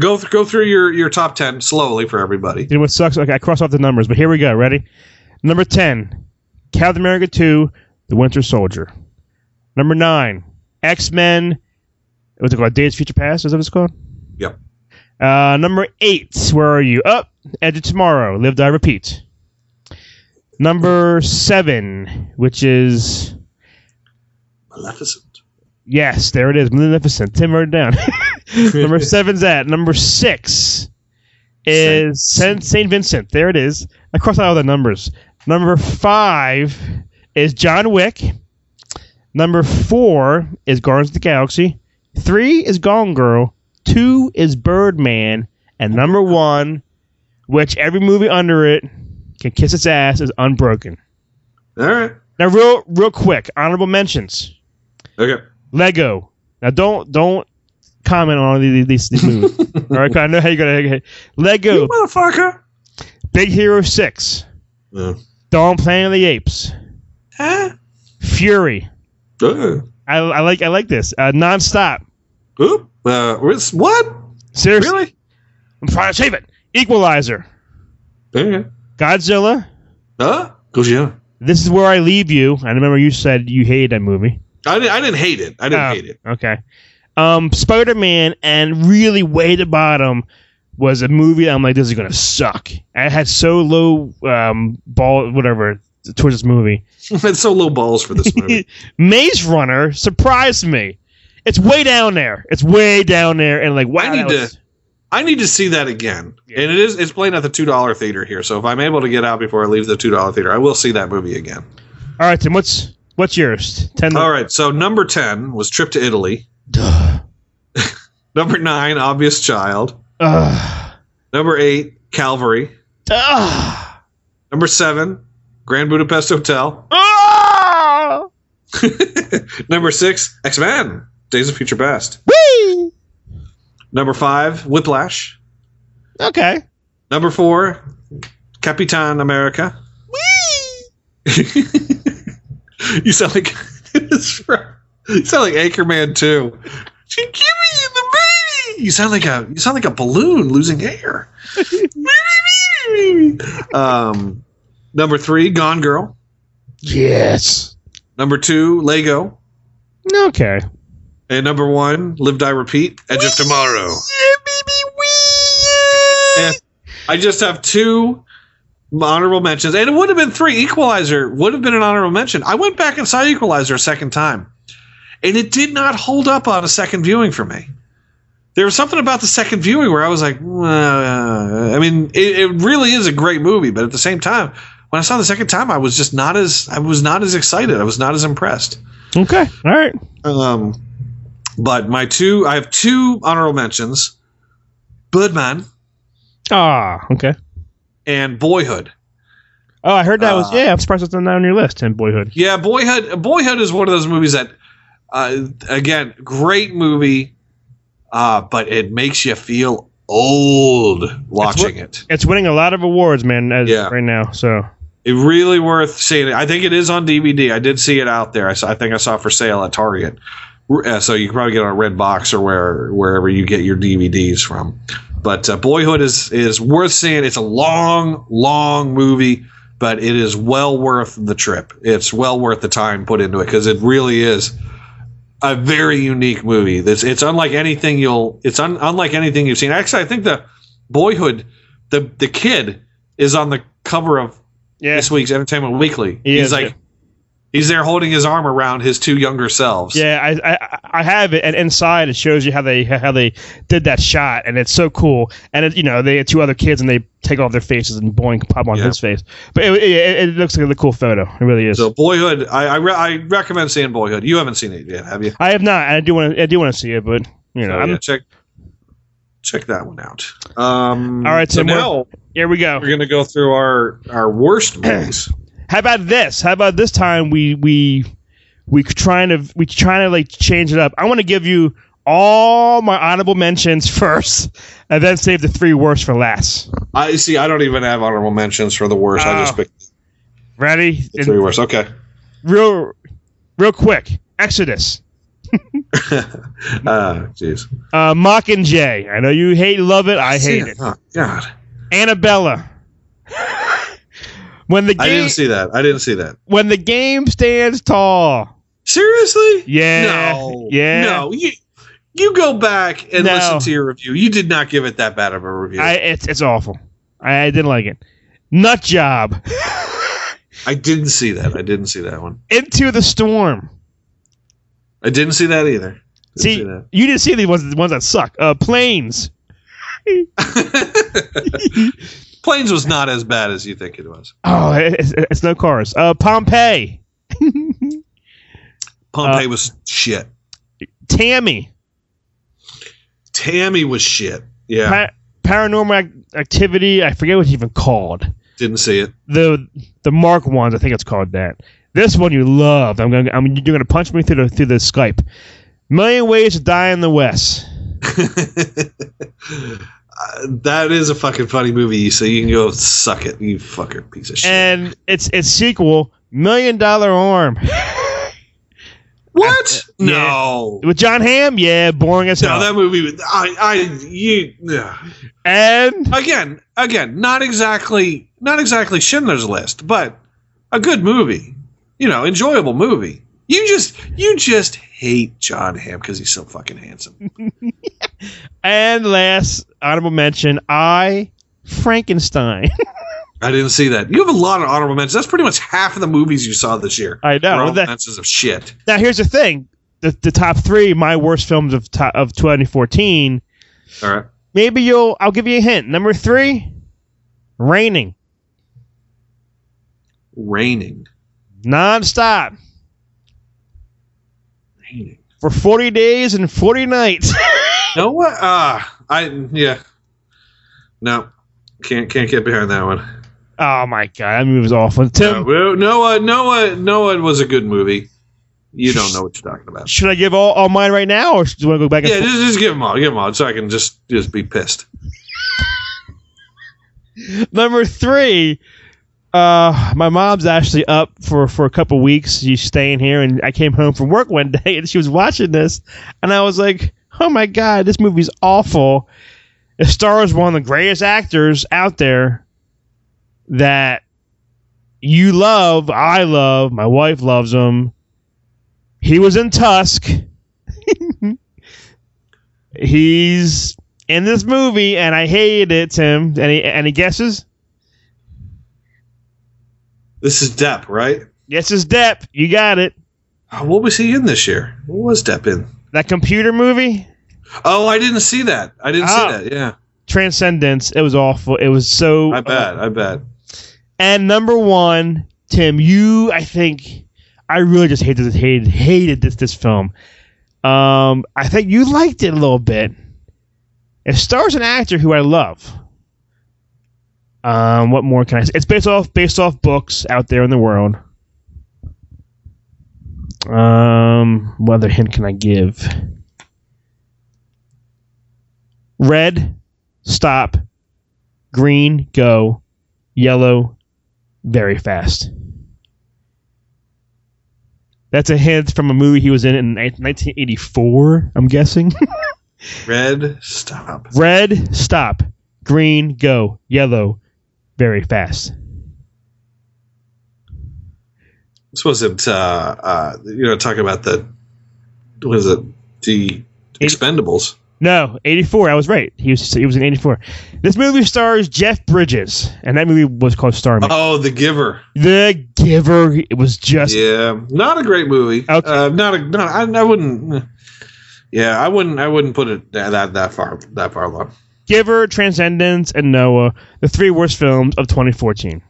Go th- go through your your top ten slowly for everybody. You know what sucks? Okay, I cross off the numbers, but here we go. Ready? Number 10, Captain America 2, The Winter Soldier. Number 9, X Men, what's it called? Days Future Past? Is that what it's called? Yep. Uh, number 8, where are you? Up, Edge of Tomorrow, Live, Die, Repeat. Number 7, which is, Maleficent. yes, there it is, Maleficent. Tim wrote it down. number seven's that. Number 6 is Saint, Saint Vincent. There it is. I crossed out all the numbers. Number five is John Wick. Number four is Guardians of the Galaxy. Three is Gone Girl. Two is Birdman. And number one, which every movie under it can kiss its ass, is Unbroken. All right. Now, real, real quick, honorable mentions. Okay. Lego. Now, don't don't comment on these these, these movies. All right, I know how you're gonna. Lego. You motherfucker. Big Hero Six. Yeah. Dawn Planet of the Apes. Huh? Fury. Uh, I, I like I like this. Uh, nonstop. oop. Uh, what? Seriously, Really? I'm trying to save it. Equalizer. Okay. Godzilla. Huh? Goes yeah. This is where I leave you. I remember you said you hated that movie. I didn't. I didn't hate it. I didn't Oh, hate it. Okay. Um, Spider Man and really way to bottom was a movie I'm like, this is gonna suck. I had so low um ball whatever towards this movie. it's so low balls for this movie. Maze Runner surprised me. It's way down there. It's way down there, and like wow, I need was- to. I need to see that again. Yeah. And it is. It's playing at the two dollar theater here. So if I'm able to get out before I leave the two dollar theater, I will see that movie again. All right, Tim. What's what's yours? Ten. All right. So number ten was Trip to Italy. Number nine, Obvious Child. Ugh. Number eight, Calvary. Ugh. Number seven, Grand Budapest Hotel. Ah! Number six, X Men, Days of Future Past. Whee! Number five, Whiplash. Okay. Number four, Capitan America. Whee! you sound like you sound like Anchorman too. She give me the baby. You sound like a you sound like a balloon losing air. um, number three, Gone Girl. Yes. Number two, Lego. Okay. And number one, Live Die Repeat, Edge of Tomorrow. Baby, And I just have two honorable mentions, and it would have been three. Equalizer would have been an honorable mention. I went back and saw Equalizer a second time, and it did not hold up on a second viewing for me. There was something about the second viewing where I was like, uh, I mean, it, it really is a great movie, but at the same time, when I saw the second time, I was just not as I was not as excited. I was not as impressed. Okay. All right. Um, but my two, I have two honorable mentions: Birdman Ah. Okay. and Boyhood. Oh, I heard that was Uh, yeah. I'm surprised it's not on your list. And Boyhood. Yeah, Boyhood. Boyhood is one of those movies that, uh, again, great movie, uh, but it makes you feel old watching it. It's winning a lot of awards, man. As Yeah. right now. So It really worth seeing it. I think it is on DVD. I did see it out there. I, saw, I think I saw it for sale at Target. Uh, so you can probably get it on Red Box or where wherever you get your DVDs from. But uh, Boyhood is is worth seeing. It's a long, long movie, but it is well worth the trip. It's well worth the time put into it because it really is a very unique movie. It's, it's unlike anything you'll. It's un, unlike anything you've seen. Actually, I think the Boyhood, the the kid is on the cover of yeah. this week's Entertainment Weekly. He he's is, like, yeah. He's there holding his arm around his two younger selves. Yeah, I, I I have it, and inside it shows you how they how they did that shot, and it's so cool. And it, you know, they had two other kids, and they take off their faces and boink pop on Yeah. his face. But it, it, it looks like a cool photo. It really is. So Boyhood, I I, re- I recommend seeing Boyhood. You haven't seen it yet, have you? I have not. I do want to. I do want to see it, but you know, So, yeah, check check that one out. Um, All right, so we're- now here we go. we're gonna go through our our worst movies. How about this? How about this time we we we trying to we trying to like change it up. I want to give you all my honorable mentions first, and then save the three worst for last. I see. I don't even have honorable mentions for the worst. I just Oh. picked Ready? the three worst. Okay. real real quick exodus uh, jeez. uh mockingjay i know you hate love it i hate it Oh God. annabella when the game, I didn't see that. I didn't see that. when the game stands tall Seriously? Yeah. No. Yeah. No. You you go back and No. listen to your review. You did not give it that bad of a review. i it's it's awful i, I didn't like it nut job I didn't see that. I didn't see that one. into the storm I didn't see that either. Didn't see, that. you didn't see the ones the ones that suck uh planes Planes was not as bad as you think it was. oh it's, it's no cars uh pompeii Pompeii Uh, was shit. tammy Tammy was shit. Yeah. Pa- paranormal Ac- activity i forget what it's even called Didn't see it. the the Mark ones. I think it's called that. This one you love. I'm gonna. I mean, you're gonna punch me through the through the Skype. Million ways to die in the West. Uh, that is a fucking funny movie, so you can go suck it, you fucker piece of shit. And its its sequel, Million Dollar Arm, what? yeah. No. with Jon Hamm. Yeah, boring as No, hell. that movie. was- I, I, you. ugh. and Again, again, not exactly, not exactly Schindler's List, but a good movie. You know, enjoyable movie. You just, you just hate Jon Hamm because he's so fucking handsome. and last honorable mention, I Frankenstein. I didn't see that. You have a lot of honorable mentions. That's pretty much half of the movies you saw this year. I know. Honorable That- mentions of shit. now here's the thing: the the top three, my worst films of to, of 2014. All right. Maybe you'll. I'll give you a hint. Number three, Raining. Raining. nonstop. For 40 days and 40 nights. no, what? Ah, I yeah. No, can't can't get behind that one. oh my god, that movie was awful. No, Tim, well, Noah, Noah, Noah was a good movie. You don't know what you're talking about. should I give all, all mine right now, or do you want to go back? And Yeah, just, just give them all. Give them all, so I can just just be pissed. Number three, uh, my mom's actually up for for a couple weeks. She's staying here, and I came home from work one day, and she was watching this, and I was like, "Oh my god, this movie's awful." It stars one of the greatest actors out there that you love, I love, my wife loves him. He was in Tusk. He's in this movie, and I hated it, Tim. Any any guesses? This is Depp, right? Yes, it's Depp. You got it. Uh, What was he in this year? What was Depp in? That computer movie, Oh, I didn't see that. I didn't Oh. see that. Yeah, Transcendence. It was awful. It was so. I bet. I bet. And number one, Tim, you, I think, I really just hated this, hated, hated this, this film. Um, I think you liked it a little bit. It stars an actor who I love. Um, what more can I say? It's based off based off books out there in the world. Um, what other hint can I give? Red, stop. Green, go. Yellow, very fast. That's a hint from a movie he was in in 1984, I'm guessing. Red, stop. Red, stop. Green, go. Yellow, very fast. This wasn't. Uh, uh, you know, talking about the. What is it? The Expendables. No, 84. I was right. He was he was in 84. This movie stars Jeff Bridges, and that movie was called Starman. Oh, The Giver. the Giver. It was just Yeah, not a great movie. Okay. Uh, not a. Not. I, I wouldn't. Yeah, I wouldn't. I wouldn't put it that that, that far. That far along. Giver, Transcendence, and Noah, the three worst films of 2014.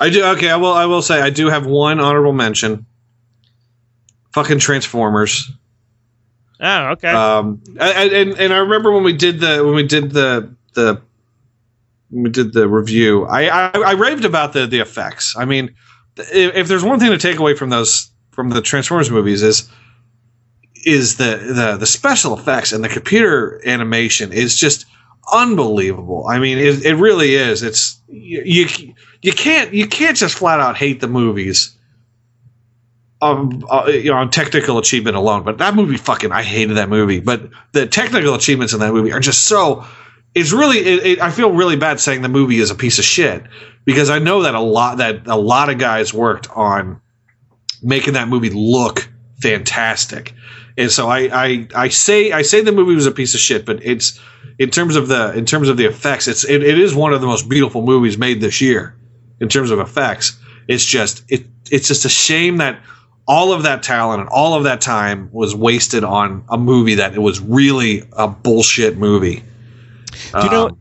I do. Okay, I will. I will say I do have one honorable mention. Fucking Transformers. Oh, okay. Um, and, and and I remember when we did the when we did the the when we did the review. I I, I raved about the the effects. I mean, if, if there's one thing to take away from those from the Transformers movies is is the the the special effects and the computer animation is just unbelievable. I mean, it, it really is. It's you, you you can't you can't just flat out hate the movies um, uh, you know, on technical achievement alone. But that movie, fucking, I hated that movie. But the technical achievements in that movie are just so. It's really. It, it, I feel really bad saying the movie is a piece of shit because I know that a lot that a lot of guys worked on making that movie look fantastic. And so I, I, I say I say the movie was a piece of shit, but it's in terms of the in terms of the effects, it's it, it is one of the most beautiful movies made this year in terms of effects. It's just it it's just a shame that all of that talent and all of that time was wasted on a movie that it was really a bullshit movie. do you know? Um,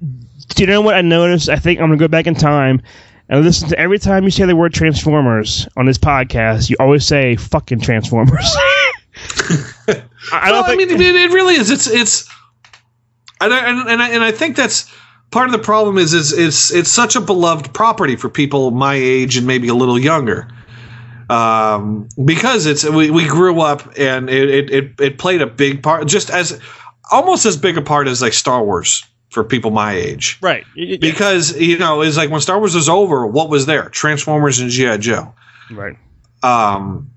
Do you know what I noticed? I think I'm gonna go back in time and listen to every time you say the word Transformers on this podcast. You always say "fucking Transformers." I I don't I think. mean, it, it really is. It's it's, and I, and and I, and I think that's part of the problem. Is is it's it's such a beloved property for people my age and maybe a little younger, um, because it's we, we grew up and it, it it played a big part, just as almost as big a part as like Star Wars for people my age. right. Y- y- Because you know, it's like when Star Wars was over, what was there? Transformers and GI Joe. Right. Um,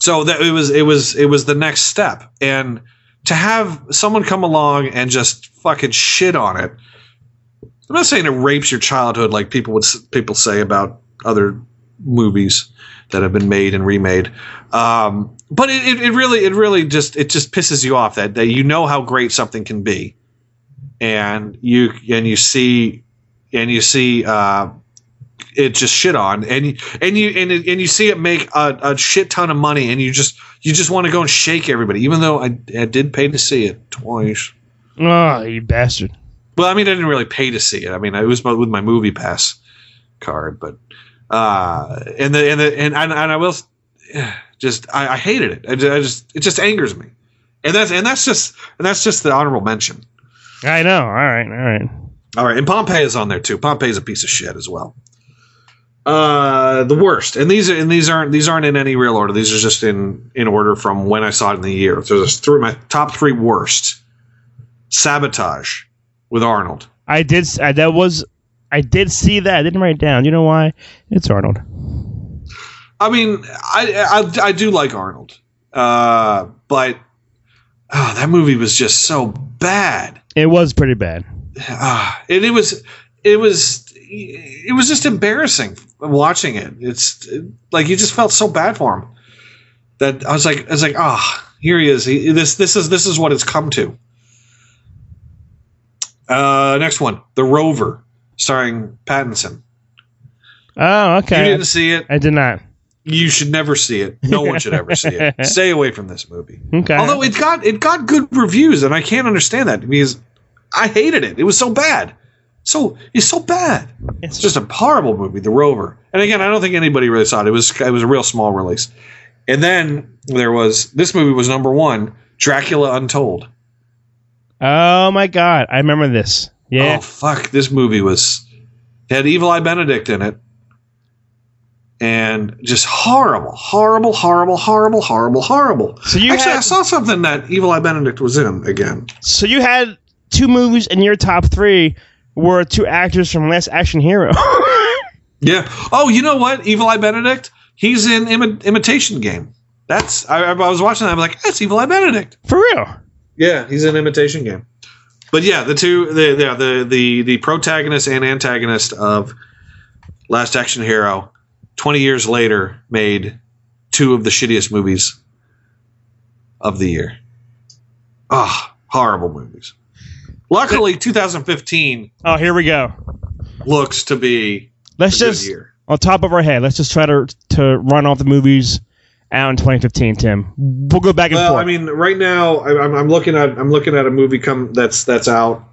so that it was it was it was the next step, and to have someone come along and just fucking shit on it. I'm not saying it rapes your childhood like people would people say about other movies that have been made and remade. Um, but it, it, really it really just it just pisses you off that, that you know how great something can be, and you and you see and you see uh, it just shit on and you and you and, it- and you see it make a, a shit ton of money and you just you just want to go and shake everybody even though I, I did pay to see it twice Oh, you bastard. well i mean i didn't really pay to see it i mean it was with my movie pass card but uh and the and the and, and, and i will just I, I hated it I ju- I just it just angers me and that's and that's just and that's just the honorable mention I know. All right. All right. All right, and Pompeii is on there too. Pompeii is a piece of shit as well. Uh, the worst, and these are and these aren't these aren't in any real order. These are just in in order from when I saw it in the year. So there's three my top three worst. Sabotage with Arnold. I did. I, that was. I did see that. I didn't write it down. You know why? It's Arnold. I mean, I I, I do like Arnold, uh, but oh, that movie was just so bad. It was pretty bad. Ah, and it was it was it was just embarrassing watching it. It's like you just felt so bad for him. that I was like, I was like, ah, here he is. He, this this is this is what it's come to. Uh, next one, The Rover, starring Pattinson. Oh, okay. You didn't see it. I did not. You should never see it. No one should ever see it. Stay away from this movie. Okay. Although it got it got good reviews, and I can't understand that because I hated it. It was so bad. So it's so bad. it's just a horrible movie, The Rover. And again, I don't think anybody really saw it. It was it was a real small release. And then there was this movie was number one, Dracula Untold. Oh my god, I remember this. Yeah. Oh fuck, this movie was it had Evil Eye Benedict in it. And just horrible, horrible, horrible, horrible, horrible, horrible. So you Actually, I saw something that Evil Eye Benedict was in again. so you had two movies in your top three were two actors from Last Action Hero. Yeah. Oh, you know what? Evil Eye Benedict. He's in Imi- Imitation Game. That's I, I was watching that. I'm like, that's Evil Eye Benedict. For real. Yeah, he's in Imitation Game. But yeah, the two the the the the, the protagonist and antagonist of Last Action Hero, 20 years later, made two of the shittiest movies of the year. Ah, horrible movies. Luckily, 2015 Oh, here we go. looks to be Let's a good just year. on top of our head. Let's just try to to run off the movies out in 2015. Tim, we'll go back and Well, forth. I mean, right now I- I'm, I'm looking at I'm looking at a movie come that's that's out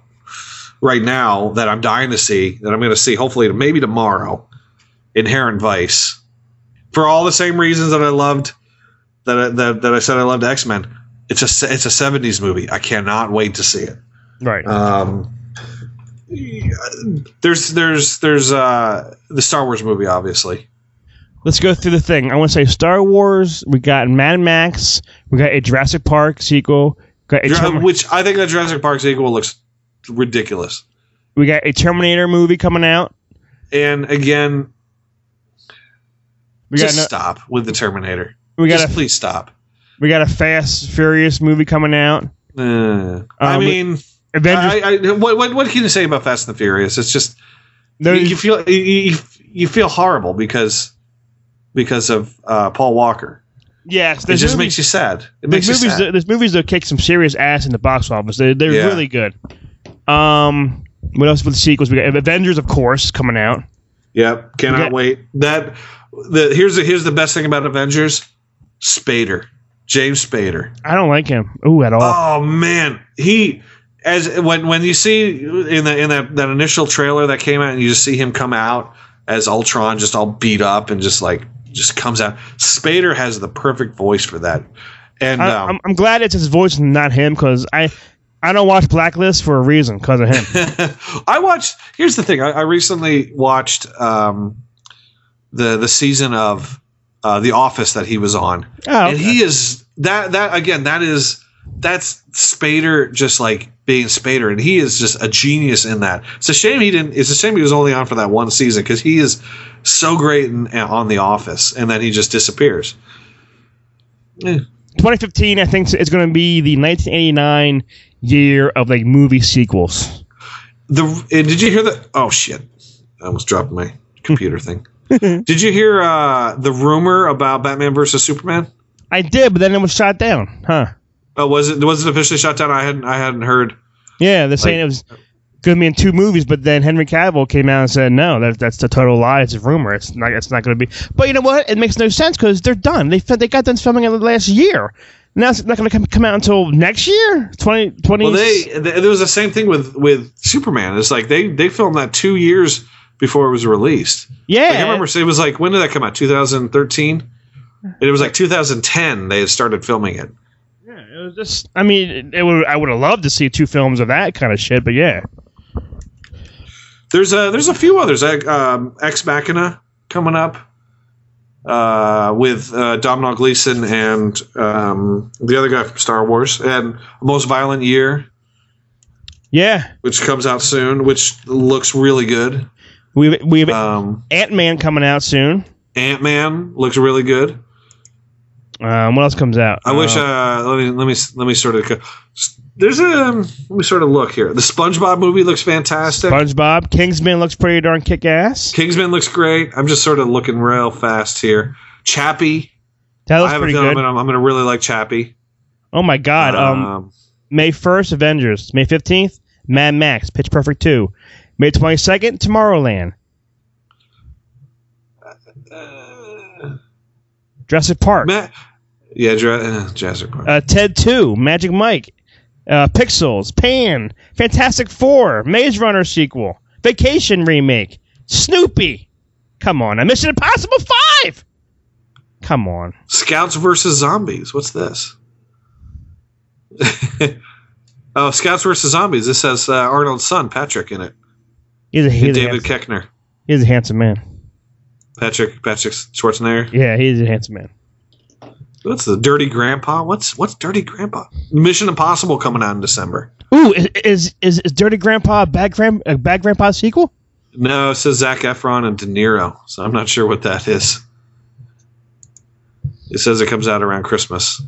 right now that I'm dying to see that I'm going to see hopefully maybe tomorrow. Inherent Vice, for all the same reasons that I loved that I, that, that I said I loved X Men. It's a it's a '70s movie. I cannot wait to see it. Right. Um, there's there's there's uh, the Star Wars movie, obviously. Let's go through the thing. I want to say Star Wars. We got Mad Max. We got a Jurassic Park sequel. Got a Term- which I think the Jurassic Park sequel looks ridiculous. we got a Terminator movie coming out. And again, We got just no- stop with the Terminator. we got just a please stop. we got a Fast Furious movie coming out. Uh, I Um, mean, Avengers. I, I, what, what can you say about Fast and the Furious? It's just you, you feel you, you, you feel horrible because because of uh, Paul Walker. yes, It just movies, makes you sad. It makes you movies. sad. That, there's movies that kick some serious ass in the box office. They, they're Yeah. really good. Um, what else with the sequels? We got Avengers, of course, coming out. Yep, cannot Okay. wait. That the here's the here's the best thing about Avengers, Spader, James Spader. I don't like him. Ooh, at all. Oh man, he as when when you see in the in that that initial trailer that came out and you just see him come out as Ultron, just all beat up and just like just comes out. Spader has the perfect voice for that, and I, um, I'm, I'm glad it's his voice and not him because I I don't watch Blacklist for a reason because of him. I watched. Here's the thing. I, I recently watched um, the the season of uh, The Office that he was on, Oh, and he is that that again. That is that's Spader just like being Spader, and he is just a genius in that. It's a shame he didn't. It's a shame he was only on for that one season because he is so great in, on The Office, and then he just disappears. Eh. 2015, I think it's going to be the 1989 year of like movie sequels. The eh, did you hear that? Oh shit! I almost dropped my computer thing. Did you hear uh, the rumor about Batman versus Superman? I did, but then it was shot down, huh? Oh, was it was it officially shut down? I hadn't I hadn't heard. Yeah, they're saying Like- it was going to be in two movies, but then Henry Cavill came out and said, "No, that, that's the total lie. It's a rumor. It's not. It's not going to be." But you know what? It makes no sense because they're done. They they got done filming in the last year. Now it's not going to come, come out until next year, 2020. Well, they th- there was the same thing with with Superman. It's like they they filmed that two years before it was released. yeah. Like, I remember it was like when did that come out? 2013. It was like 2010. They had started filming it. Was just. I mean, it, would. I would have loved to see two films of that kind of shit, but yeah. There's a there's a few others. Um, Ex Machina coming up uh, with uh, Domhnall Gleeson and um, the other guy from Star Wars, and Most Violent Year, Yeah, which comes out soon, which looks really good. we we have Um, Ant Man coming out soon. Ant Man looks really good. Um, what else comes out? I wish. Uh, Uh, let me let me let me sort of. There's a let me sort of look here. The SpongeBob movie looks fantastic. SpongeBob, Kingsman looks pretty darn kick ass. Kingsman looks great. I'm just sort of looking real fast here. Chappie That I looks have a pretty I'm good. gonna, I'm gonna really like Chappie. Oh my god. Um, Um, May 1st, Avengers. May 15th, Mad Max, Pitch Perfect 2. May 22nd, Tomorrowland. Jurassic Park. Ma- yeah, Dra- uh, Jurassic Park. uh, Ted 2, Magic Mike, uh, Pixels, Pan, Fantastic Four, Maze Runner sequel, Vacation remake, Snoopy. Come on, a Mission Impossible 5. Come on. Scouts versus Zombies. What's this? oh, Scouts versus Zombies. This has uh, Arnold's son Patrick in it. He's a, he's, a David handsome, Keckner. he's a handsome man. Patrick Patrick Schwarzenegger. Yeah, he's a handsome man. What's the Dirty Grandpa? What's what's Dirty Grandpa? Mission Impossible coming out in December. Ooh, is is, is, is Dirty Grandpa a bad, grand, a bad Grandpa sequel? No, it says Zac Efron and De Niro, so I'm not sure what that is. It says it comes out around Christmas.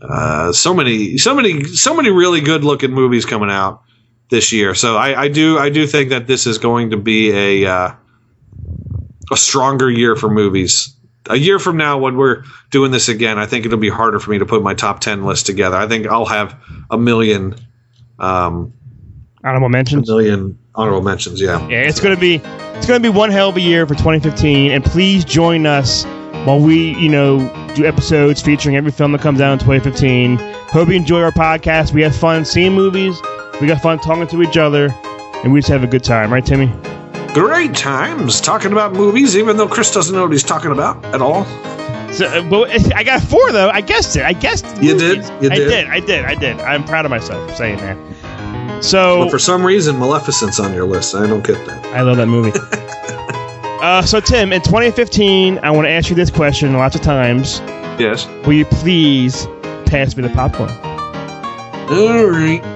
Uh, so many, so many, so many really good looking movies coming out this year. So I, I do, I do think that this is going to be a uh, a stronger year for movies. A year from now, when we're doing this again, I think it'll be harder for me to put my top ten list together. I think I'll have a million, um, Honorable mentions. a million honorable mentions. Yeah. Yeah, it's gonna be it's gonna be one hell of a year for 2015, and please join us while we, you know, do episodes featuring every film that comes out in 2015. Hope you enjoy our podcast. We have fun seeing movies. We got fun talking to each other, and we just have a good time, right, Timmy? Great times talking about movies, even though Chris doesn't know what he's talking about at all. So, uh, but I got four though. I guessed it. I guessed. You did? movies. You I did? did. I did. I did. I'm proud of myself saying that. So But for some reason, Maleficent's on your list. I don't get that. I love that movie. uh, so Tim, in 2015, I want to ask you this question lots of times. Yes. Will you please pass me the popcorn? All right.